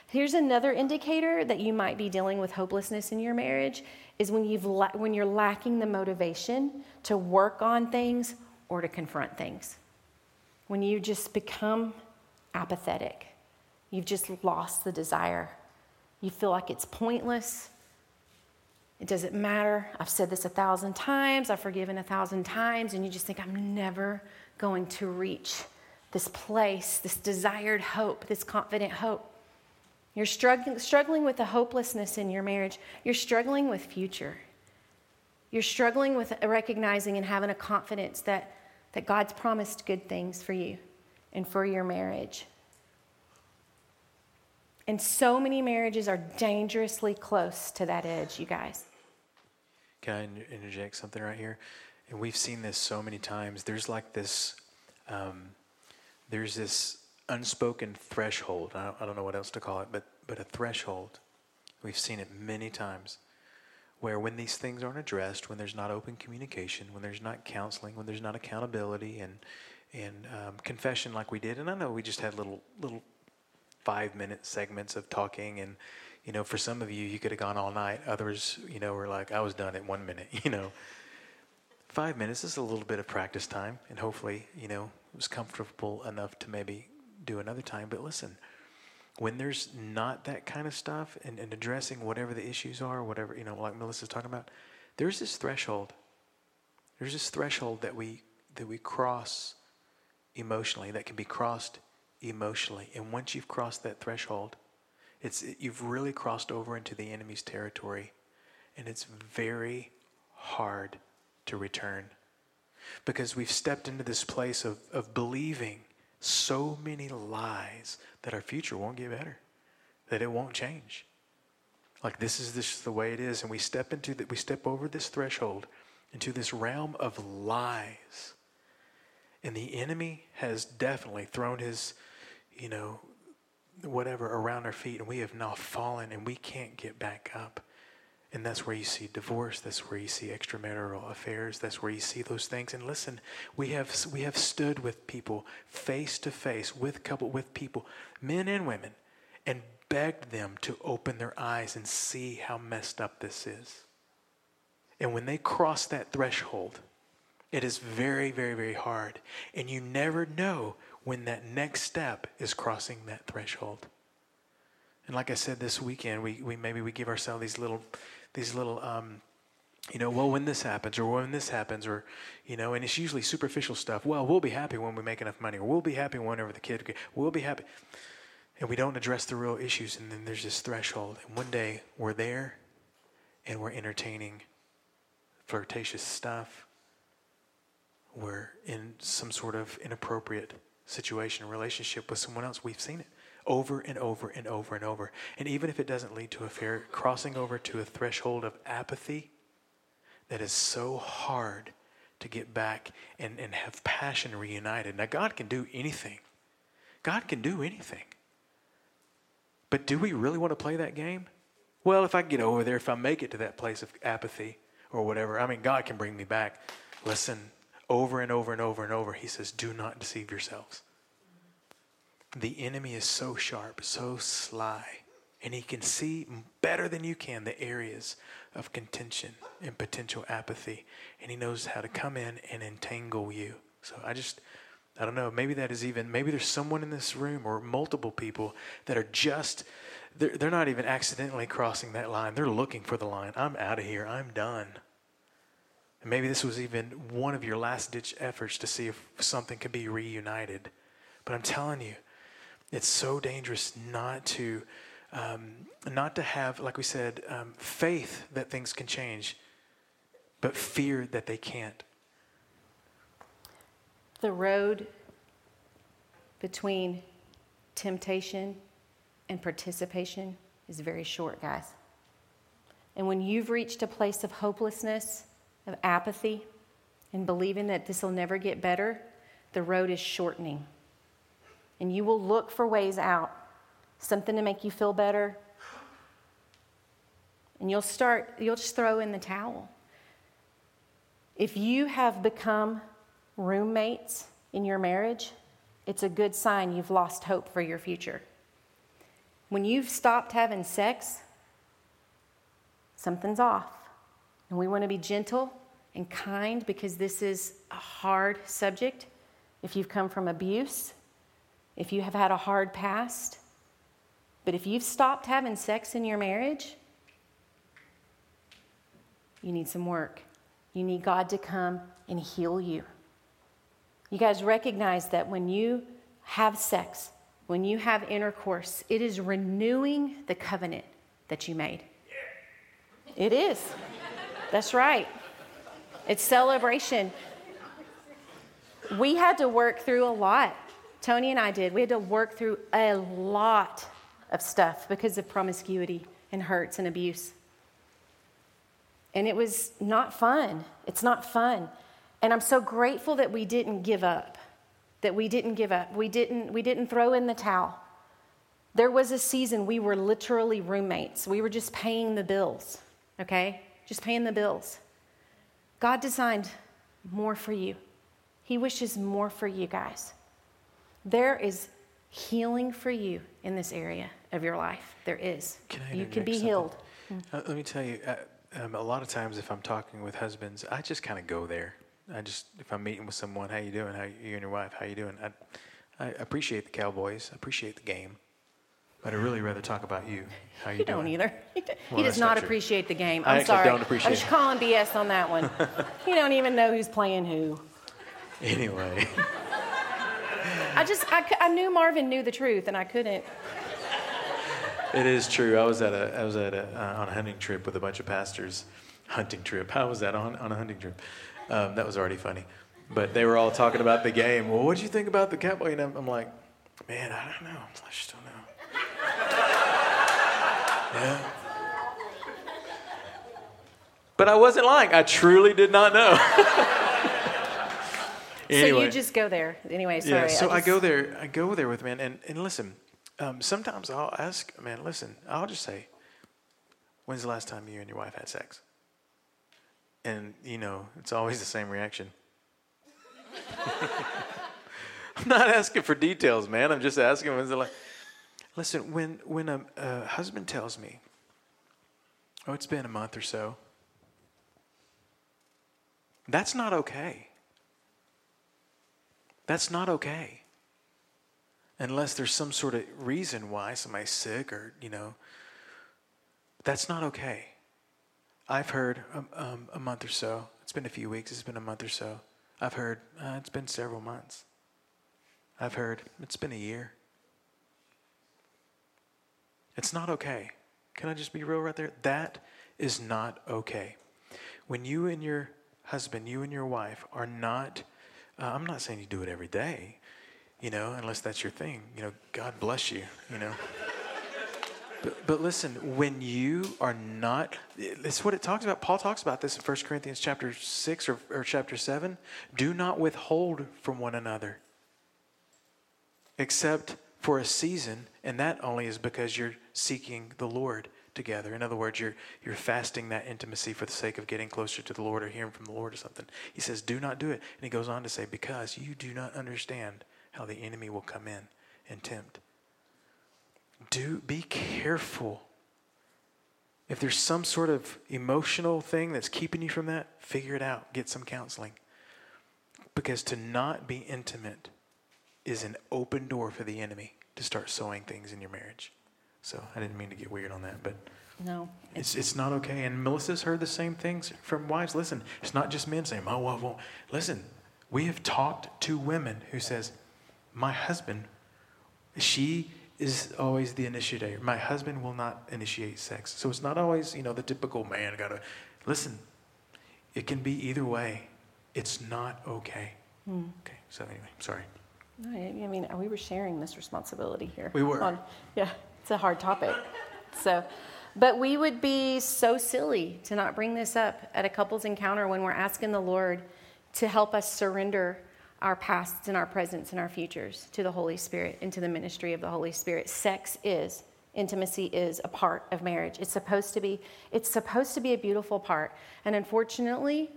Here's another indicator that you might be dealing with hopelessness in your marriage is when, you've la- when you're lacking the motivation to work on things or to confront things. When you just become apathetic. You've just lost the desire. You feel like it's pointless. It doesn't matter. I've said this a thousand times, I've forgiven a thousand times, and you just think, I'm never going to reach this place, this desired hope, this confident hope. You're struggling, struggling with the hopelessness in your marriage. You're struggling with future. You're struggling with recognizing and having a confidence that, that God's promised good things for you and for your marriage. And so many marriages are dangerously close to that edge, you guys. Can I interject something right here? And we've seen this so many times. There's like this, um, there's this unspoken threshold. I don't, I don't know what else to call it, but but a threshold. We've seen it many times, where when these things aren't addressed, when there's not open communication, when there's not counseling, when there's not accountability and and um, confession like we did. And I know we just had little little five minute segments of talking and you know for some of you you could have gone all night. Others you know were like i was done in one minute you know. Five minutes is a little bit of practice time and hopefully you know it was comfortable enough to maybe do another time. But listen when there's not that kind of stuff and, and addressing whatever the issues are whatever you know like melissa's talking about there's this threshold. There's this threshold that we that we cross emotionally that can be crossed emotionally. And once you've crossed that threshold, it's you've really crossed over into the enemy's territory, and it's very hard to return because we've stepped into this place of, of believing so many lies that our future won't get better, that it won't change. Like this is this the way it is, and we step into that we step over this threshold into this realm of lies. And the enemy has definitely thrown his you know, whatever around our feet, and we have now fallen and we can't get back up. And that's where you see divorce. That's where you see extramarital affairs. That's where you see those things. And listen, we have we have stood with people face to face, with couple with people, men and women, and begged them to open their eyes and see how messed up this is. And when they cross that threshold, it is very, very, very hard. And you never know when that next step is crossing that threshold. And like I said this weekend, we, we maybe we give ourselves these little, these little, um, you know, well, when this happens, or when this happens, or, you know, and it's usually superficial stuff. Well, we'll be happy when we make enough money, or we'll be happy whenever the kid, we'll be happy. And we don't address the real issues, and then there's this threshold. And one day we're there, and we're entertaining flirtatious stuff. We're in some sort of inappropriate situation, relationship with someone else. We've seen it over and over and over and over. And even if it doesn't lead to a fair crossing over to a threshold of apathy that is so hard to get back and, and have passion reunited. Now, God can do anything. God can do anything. But do we really want to play that game? Well, if I get over there, if I make it to that place of apathy or whatever, I mean, God can bring me back. Listen, over and over and over and over, He says, do not deceive yourselves. The enemy is so sharp, so sly, and he can see better than you can the areas of contention and potential apathy, and he knows how to come in and entangle you. So I just, I don't know, maybe that is even, maybe there's someone in this room or multiple people that are just, they're, they're not even accidentally crossing that line. They're looking for the line. I'm out of here. I'm done. And maybe this was even one of your last ditch efforts to see if something could be reunited. But I'm telling you, it's so dangerous not to um, not to have, like we said, um, faith that things can change, but fear that they can't. The road between temptation and participation is very short, guys. And when you've reached a place of hopelessness, of apathy, and believing that this will never get better, the road is shortening and you will look for ways out, something to make you feel better. And you'll start, you'll just throw in the towel. If you have become roommates in your marriage, it's a good sign you've lost hope for your future. When you've stopped having sex, something's off. And we want to be gentle and kind because this is a hard subject. If you've come from abuse, if you have had a hard past, but if you've stopped having sex in your marriage, you need some work. You need God to come and heal you. You guys recognize that when you have sex, when you have intercourse, it is renewing the covenant that you made. It is. That's right. It's celebration. We had to work through a lot Tony and I did. We had to work through a lot of stuff because of promiscuity and hurts and abuse. And it was not fun. It's not fun. And I'm so grateful that we didn't give up. That we didn't give up. We didn't we didn't throw in the towel. There was a season we were literally roommates. We were just paying the bills, okay? Just paying the bills. God designed more for you. He wishes more for you guys. There is healing for you in this area of your life. There is. Can I you can be something? healed. Uh, let me tell you, uh, um, a lot of times if I'm talking with husbands, I just kind of go there. I just, if I'm meeting with someone, how you doing? How you and your wife? How you doing? I, I appreciate the Cowboys. I appreciate the game. But I'd really rather talk about you. How you, you doing? don't either. He, well, does not not appreciate the game. I I'm actually sorry. don't appreciate I'm just calling BS on that one. you don't even know who's playing who. Anyway. I just, I, I knew Marvin knew the truth, and I couldn't. It is true. I was at a, I was at a, uh, on a hunting trip with a bunch of pastors. Hunting trip. How was that on, on a hunting trip? Um, that was already funny. But they were all talking about the game. Well, what do you think about the Cowboy? And I'm, I'm like, man, I don't know. I just don't. Yeah. But I wasn't lying. I truly did not know. Anyway. So you just go there. Anyway, sorry. Yeah, so I, I, go there. I go there with man. and, and listen. Um, sometimes I'll ask, man, listen. I'll just say, when's the last time you and your wife had sex? And you know, it's always the same reaction. I'm not asking for details, man. I'm just asking when's the last. Listen, when when a, a husband tells me, "Oh, it's been a month or so," that's not okay. That's not okay. unless there's some sort of reason why somebody's sick or, you know, that's not okay. I've heard um, um, a month or so, it's been a few weeks, it's been a month or so. I've heard uh, it's been several months. I've heard it's been a year. It's not okay. Can I just be real right there? That is not okay. When you and your husband, you and your wife are not, uh, I'm not saying you do it every day, you know, unless that's your thing. You know, God bless you, you know. but, but listen, when you are not, it's what it talks about. Paul talks about this in 1 Corinthians chapter 6 or, or chapter 7. Do not withhold from one another, except for a season, and that only is because you're seeking the Lord together. In other words, you're, you're fasting that intimacy for the sake of getting closer to the Lord or hearing from the Lord or something. He says, do not do it. And he goes on to say, because you do not understand how the enemy will come in and tempt. Do be careful. If there's some sort of emotional thing that's keeping you from that, figure it out. Get some counseling. Because to not be intimate is an open door for the enemy to start sowing things in your marriage. So I didn't mean to get weird on that, but no, it's it's not okay. And Melissa's heard the same things from wives. Listen, it's not just men saying my wife won't. Listen, we have talked to women who says, my husband, she is always the initiator. My husband will not initiate sex. So it's not always, you know, the typical man got to listen. It can be either way. It's not okay. Mm. Okay. So anyway, sorry. I mean, we were sharing this responsibility here. We were. On, yeah it's a hard topic. So, but we would be so silly to not bring this up at a couples encounter when we're asking the Lord to help us surrender our pasts and our presents and our futures to the Holy Spirit, into the ministry of the Holy Spirit. Sex is intimacy is a part of marriage. It's supposed to be it's supposed to be a beautiful part. And unfortunately,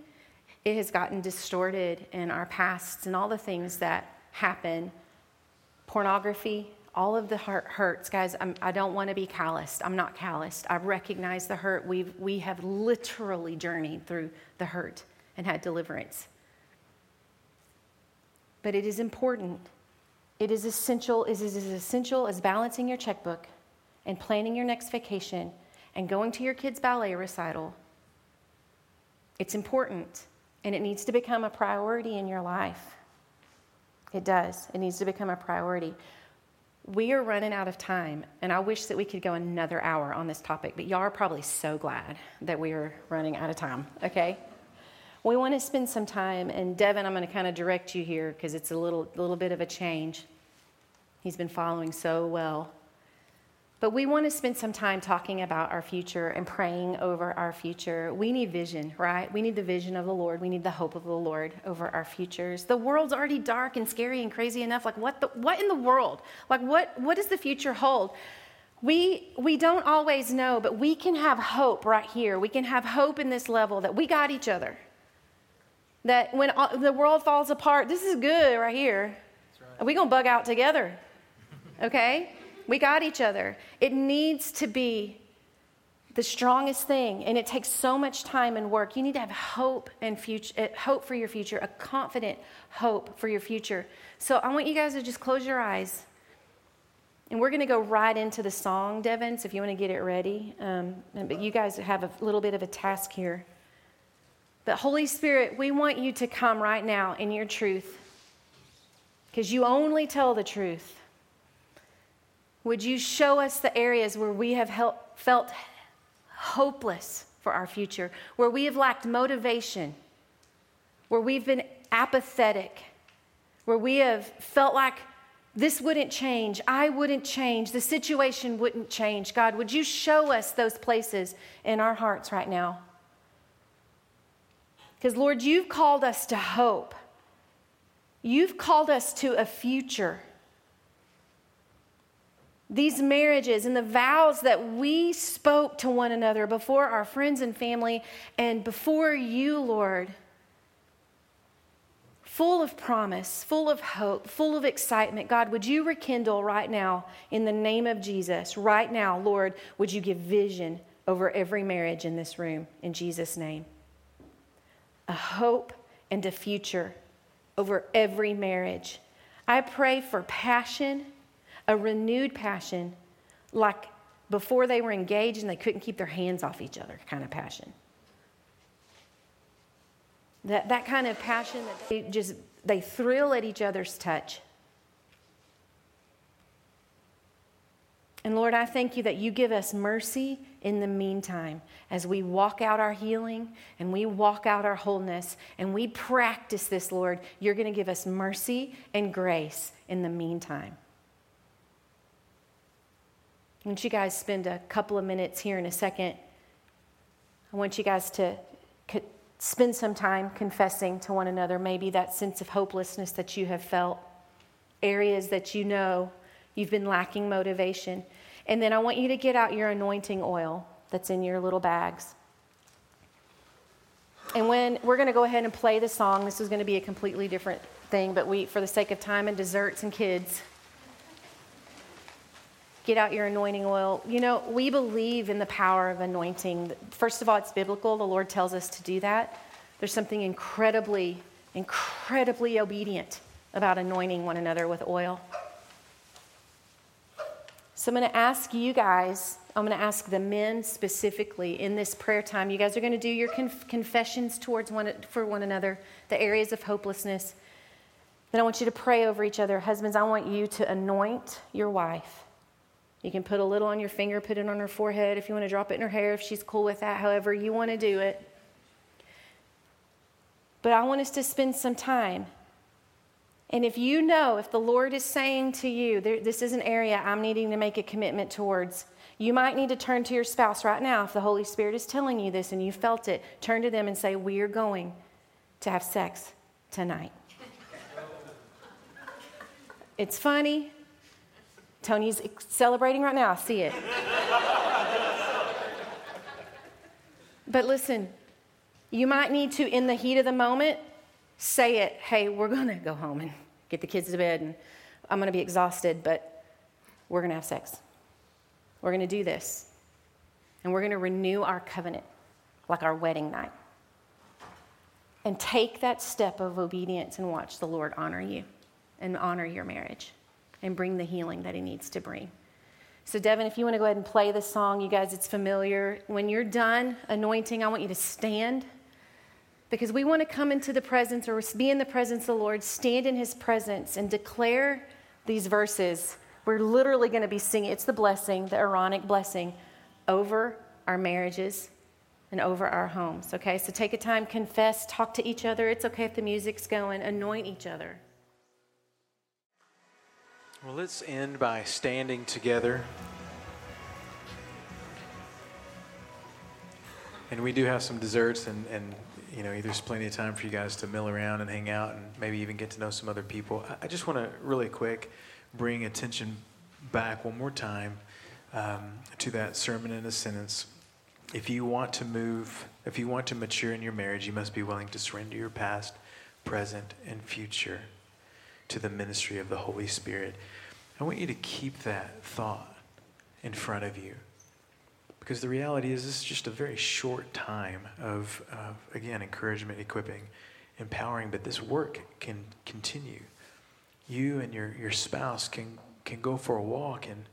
it has gotten distorted in our pasts and all the things that happen. Pornography, all of the hurt hurts, guys. I'm, I do not want to be calloused. I'm not calloused. I recognize the hurt. We've, we have literally journeyed through the hurt and had deliverance. But it is important. It is essential. It is as essential as balancing your checkbook and planning your next vacation and going to your kids' ballet recital. It's important, and it needs to become a priority in your life. It does. It needs to become a priority. We are running out of time, and I wish that we could go another hour on this topic, but y'all are probably so glad that we are running out of time, okay? We want to spend some time, and Devin, I'm going to kind of direct you here because it's a little, little bit of a change. He's been following so well. But we want to spend some time talking about our future and praying over our future. We need vision, right? We need the vision of the Lord. We need the hope of the Lord over our futures. The world's already dark and scary and crazy enough. Like what the, what in the world? Like what what does the future hold? We we don't always know, but we can have hope right here. We can have hope in this level that we got each other. That when the world falls apart, this is good right here. Right. We're going to bug out together. Okay? We got each other. It needs to be the strongest thing, and it takes so much time and work. You need to have hope and future, uh, hope for your future, a confident hope for your future. So I want you guys to just close your eyes, and we're going to go right into the song, Devin. So if you want to get it ready, um, but you guys have a little bit of a task here. But Holy Spirit, we want you to come right now in your truth, because you only tell the truth. Would you show us the areas where we have help, felt hopeless for our future, where we have lacked motivation, where we've been apathetic, where we have felt like this wouldn't change, I wouldn't change, the situation wouldn't change. God, would you show us those places in our hearts right now? Because, Lord, you've called us to hope. You've called us to a future these marriages and the vows that we spoke to one another before our friends and family and before you, Lord. Full of promise, full of hope, full of excitement. God, would you rekindle right now in the name of Jesus? Right now, Lord, would you give vision over every marriage in this room in Jesus' name? A hope and a future over every marriage. I pray for passion a renewed passion, like before they were engaged and they couldn't keep their hands off each other kind of passion. That, that kind of passion that they just they thrill at each other's touch. And Lord, I thank you that you give us mercy in the meantime as we walk out our healing and we walk out our wholeness and we practice this, Lord. You're going to give us mercy and grace in the meantime. Want you guys spend a couple of minutes here in a second. I want you guys to spend some time confessing to one another maybe that sense of hopelessness that you have felt, areas that you know you've been lacking motivation. And then I want you to get out your anointing oil that's in your little bags. And when we're going to go ahead and play the song, this is going to be a completely different thing, but we, for the sake of time and desserts and kids, get out your anointing oil. You know, we believe in the power of anointing. First of all, it's biblical. The Lord tells us to do that. There's something incredibly, incredibly obedient about anointing one another with oil. So I'm going to ask you guys, I'm going to ask the men specifically in this prayer time. You guys are going to do your conf- confessions towards one for one another, the areas of hopelessness. Then I want you to pray over each other. Husbands, I want you to anoint your wife. You can put a little on your finger, put it on her forehead if you want to drop it in her hair, if she's cool with that, however you want to do it. But I want us to spend some time and if you know, if the Lord is saying to you, this is an area I'm needing to make a commitment towards, you might need to turn to your spouse right now. If the Holy Spirit is telling you this and you felt it, turn to them and say, We are going to have sex tonight. it's funny. Tony's celebrating right now. I see it. but listen, you might need to, in the heat of the moment, say it, hey, we're going to go home and get the kids to bed, and I'm going to be exhausted, but we're going to have sex. We're going to do this. And we're going to renew our covenant like our wedding night. And take that step of obedience and watch the Lord honor you and honor your marriage and bring the healing that He needs to bring. So, Devin, if you want to go ahead and play this song, you guys, it's familiar. When you're done anointing, I want you to stand because we want to come into the presence or be in the presence of the Lord, stand in his presence, and declare these verses. We're literally going to be singing, it's the blessing, the Aaronic blessing over our marriages and over our homes. Okay, so take a time, confess, talk to each other. It's okay if the music's going, anoint each other. Well, let's end by standing together. And we do have some desserts and, and you know, there's plenty of time for you guys to mill around and hang out and maybe even get to know some other people. I, just want to really quick bring attention back one more time um, to that sermon in a sentence. If you want to move, if you want to mature in your marriage, you must be willing to surrender your past, present, and future to the ministry of the Holy Spirit. I want you to keep that thought in front of you because the reality is, this is just a very short time of, again, encouragement, equipping, empowering, but this work can continue. You and your, your spouse can, can go for a walk and,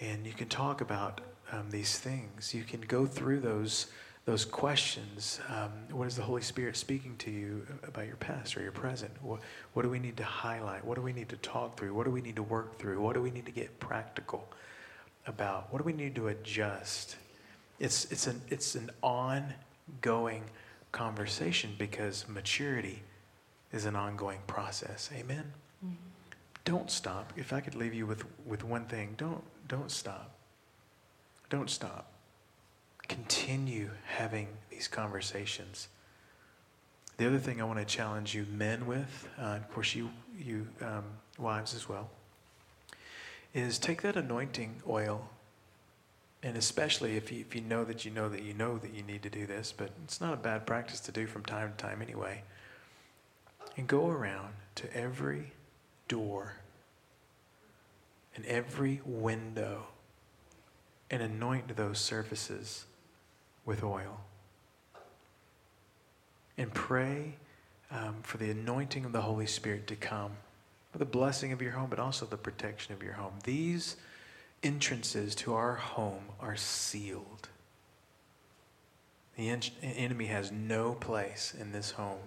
and you can talk about um, these things. You can go through those, those questions. Um, what is the Holy Spirit speaking to you about your past or your present? What, what do we need to highlight? What do we need to talk through? What do we need to work through? What do we need to get practical? about? What do we need to adjust? It's, it's, an, it's an ongoing conversation because maturity is an ongoing process. Amen? Mm-hmm. Don't stop. If I could leave you with, with one thing, don't, don't stop. Don't stop. Continue having these conversations. The other thing I want to challenge you men with, uh, of course, you, you um, wives as well, is take that anointing oil, and especially if you, if you know that you know that you know that you need to do this, but it's not a bad practice to do from time to time anyway, and go around to every door and every window and anoint those surfaces with oil. And pray um, for the anointing of the Holy Spirit to come for the blessing of your home, but also the protection of your home. These entrances to our home are sealed. The en- enemy has no place in this home.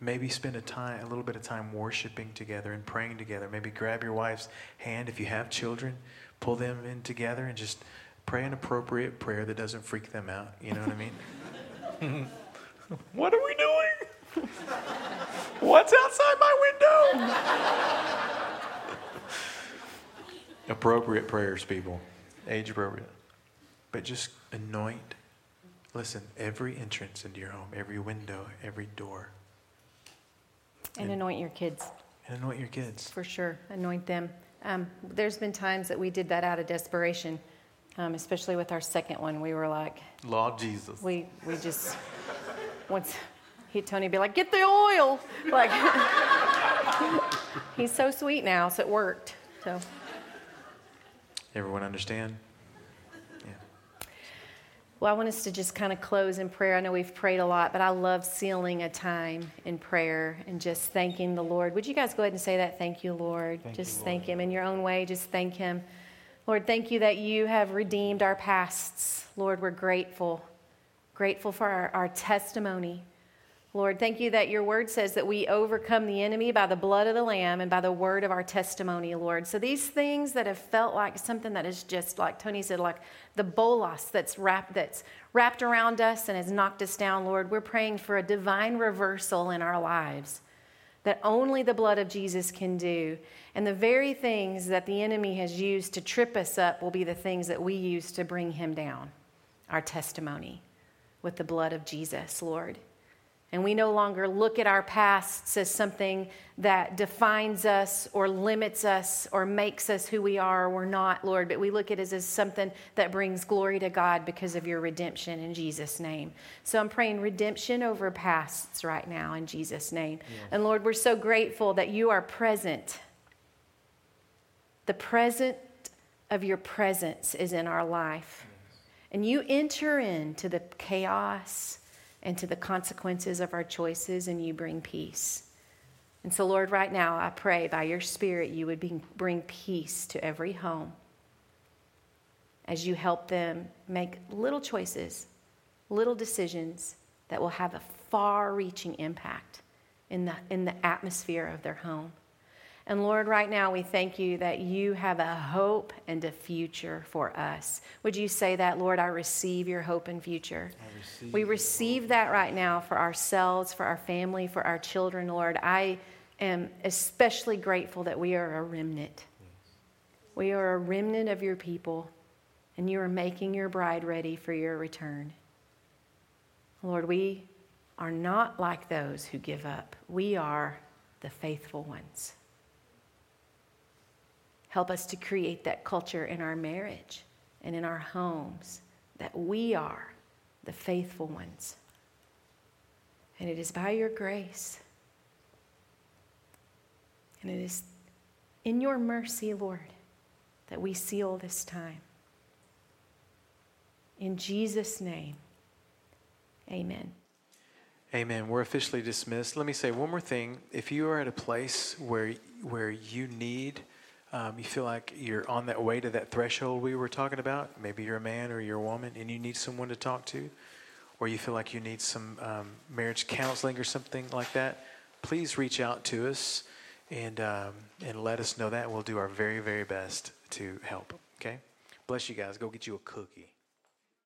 Maybe spend a time, a little bit of time worshiping together and praying together. Maybe grab your wife's hand if you have children, pull them in together and just pray an appropriate prayer that doesn't freak them out. You know what I mean? what are we doing? What's outside my window? appropriate prayers, people. Age appropriate. But just anoint. Listen, every entrance into your home, every window, every door. And anoint your kids. And anoint your kids. For sure, anoint them. Um, there's been times that we did that out of desperation, um, especially with our second one. We were like, Lord Jesus. we we just once he'd Tony be like, get the oil, like he's so sweet now, so it worked. So Everyone understand? Yeah. Well, I want us to just kind of close in prayer. I know we've prayed a lot, but I love sealing a time in prayer and just thanking the Lord. Would you guys go ahead and say that? Thank you, Lord. Thank just you, Lord. thank Him in your own way. Just thank Him. Lord, thank you that you have redeemed our pasts. Lord, we're grateful. Grateful for our, our testimony. Lord, thank you that your word says that we overcome the enemy by the blood of the Lamb and by the word of our testimony, Lord. So these things that have felt like something that is just like Tony said, like the bolas that's wrapped that's wrapped around us and has knocked us down, Lord, we're praying for a divine reversal in our lives that only the blood of Jesus can do. And the very things that the enemy has used to trip us up will be the things that we use to bring him down. Our testimony with the blood of Jesus, Lord. And we no longer look at our pasts as something that defines us or limits us or makes us who we are or we're not, Lord, but we look at it as something that brings glory to God because of your redemption in Jesus' name. So I'm praying redemption over pasts right now in Jesus' name. Yes. And Lord, we're so grateful that you are present. The present of your presence is in our life. Yes. And you enter into the chaos and to the consequences of our choices, and you bring peace. And so, Lord, right now, I pray by your Spirit you would bring peace to every home as you help them make little choices, little decisions that will have a far reaching impact in the, in the atmosphere of their home. And Lord, right now we thank you that you have a hope and a future for us. Would you say that, Lord? I receive your hope and future. Receive we receive that right now for ourselves, for our family, for our children, Lord. I am especially grateful that we are a remnant. We are a remnant of your people, and you are making your bride ready for your return. Lord, we are not like those who give up, we are the faithful ones. Help us to create that culture in our marriage and in our homes that we are the faithful ones. And it is by your grace. And it is in your mercy, Lord, that we seal this time. In Jesus' name, amen. Amen. We're officially dismissed. Let me say one more thing. If you are at a place where, where you need um, you feel like you're on that way to that threshold we were talking about, maybe you're a man or you're a woman and you need someone to talk to, or you feel like you need some um, marriage counseling or something like that, please reach out to us and, um, and let us know that. We'll do our very, very best to help. Okay? Bless you guys. Go get you a cookie.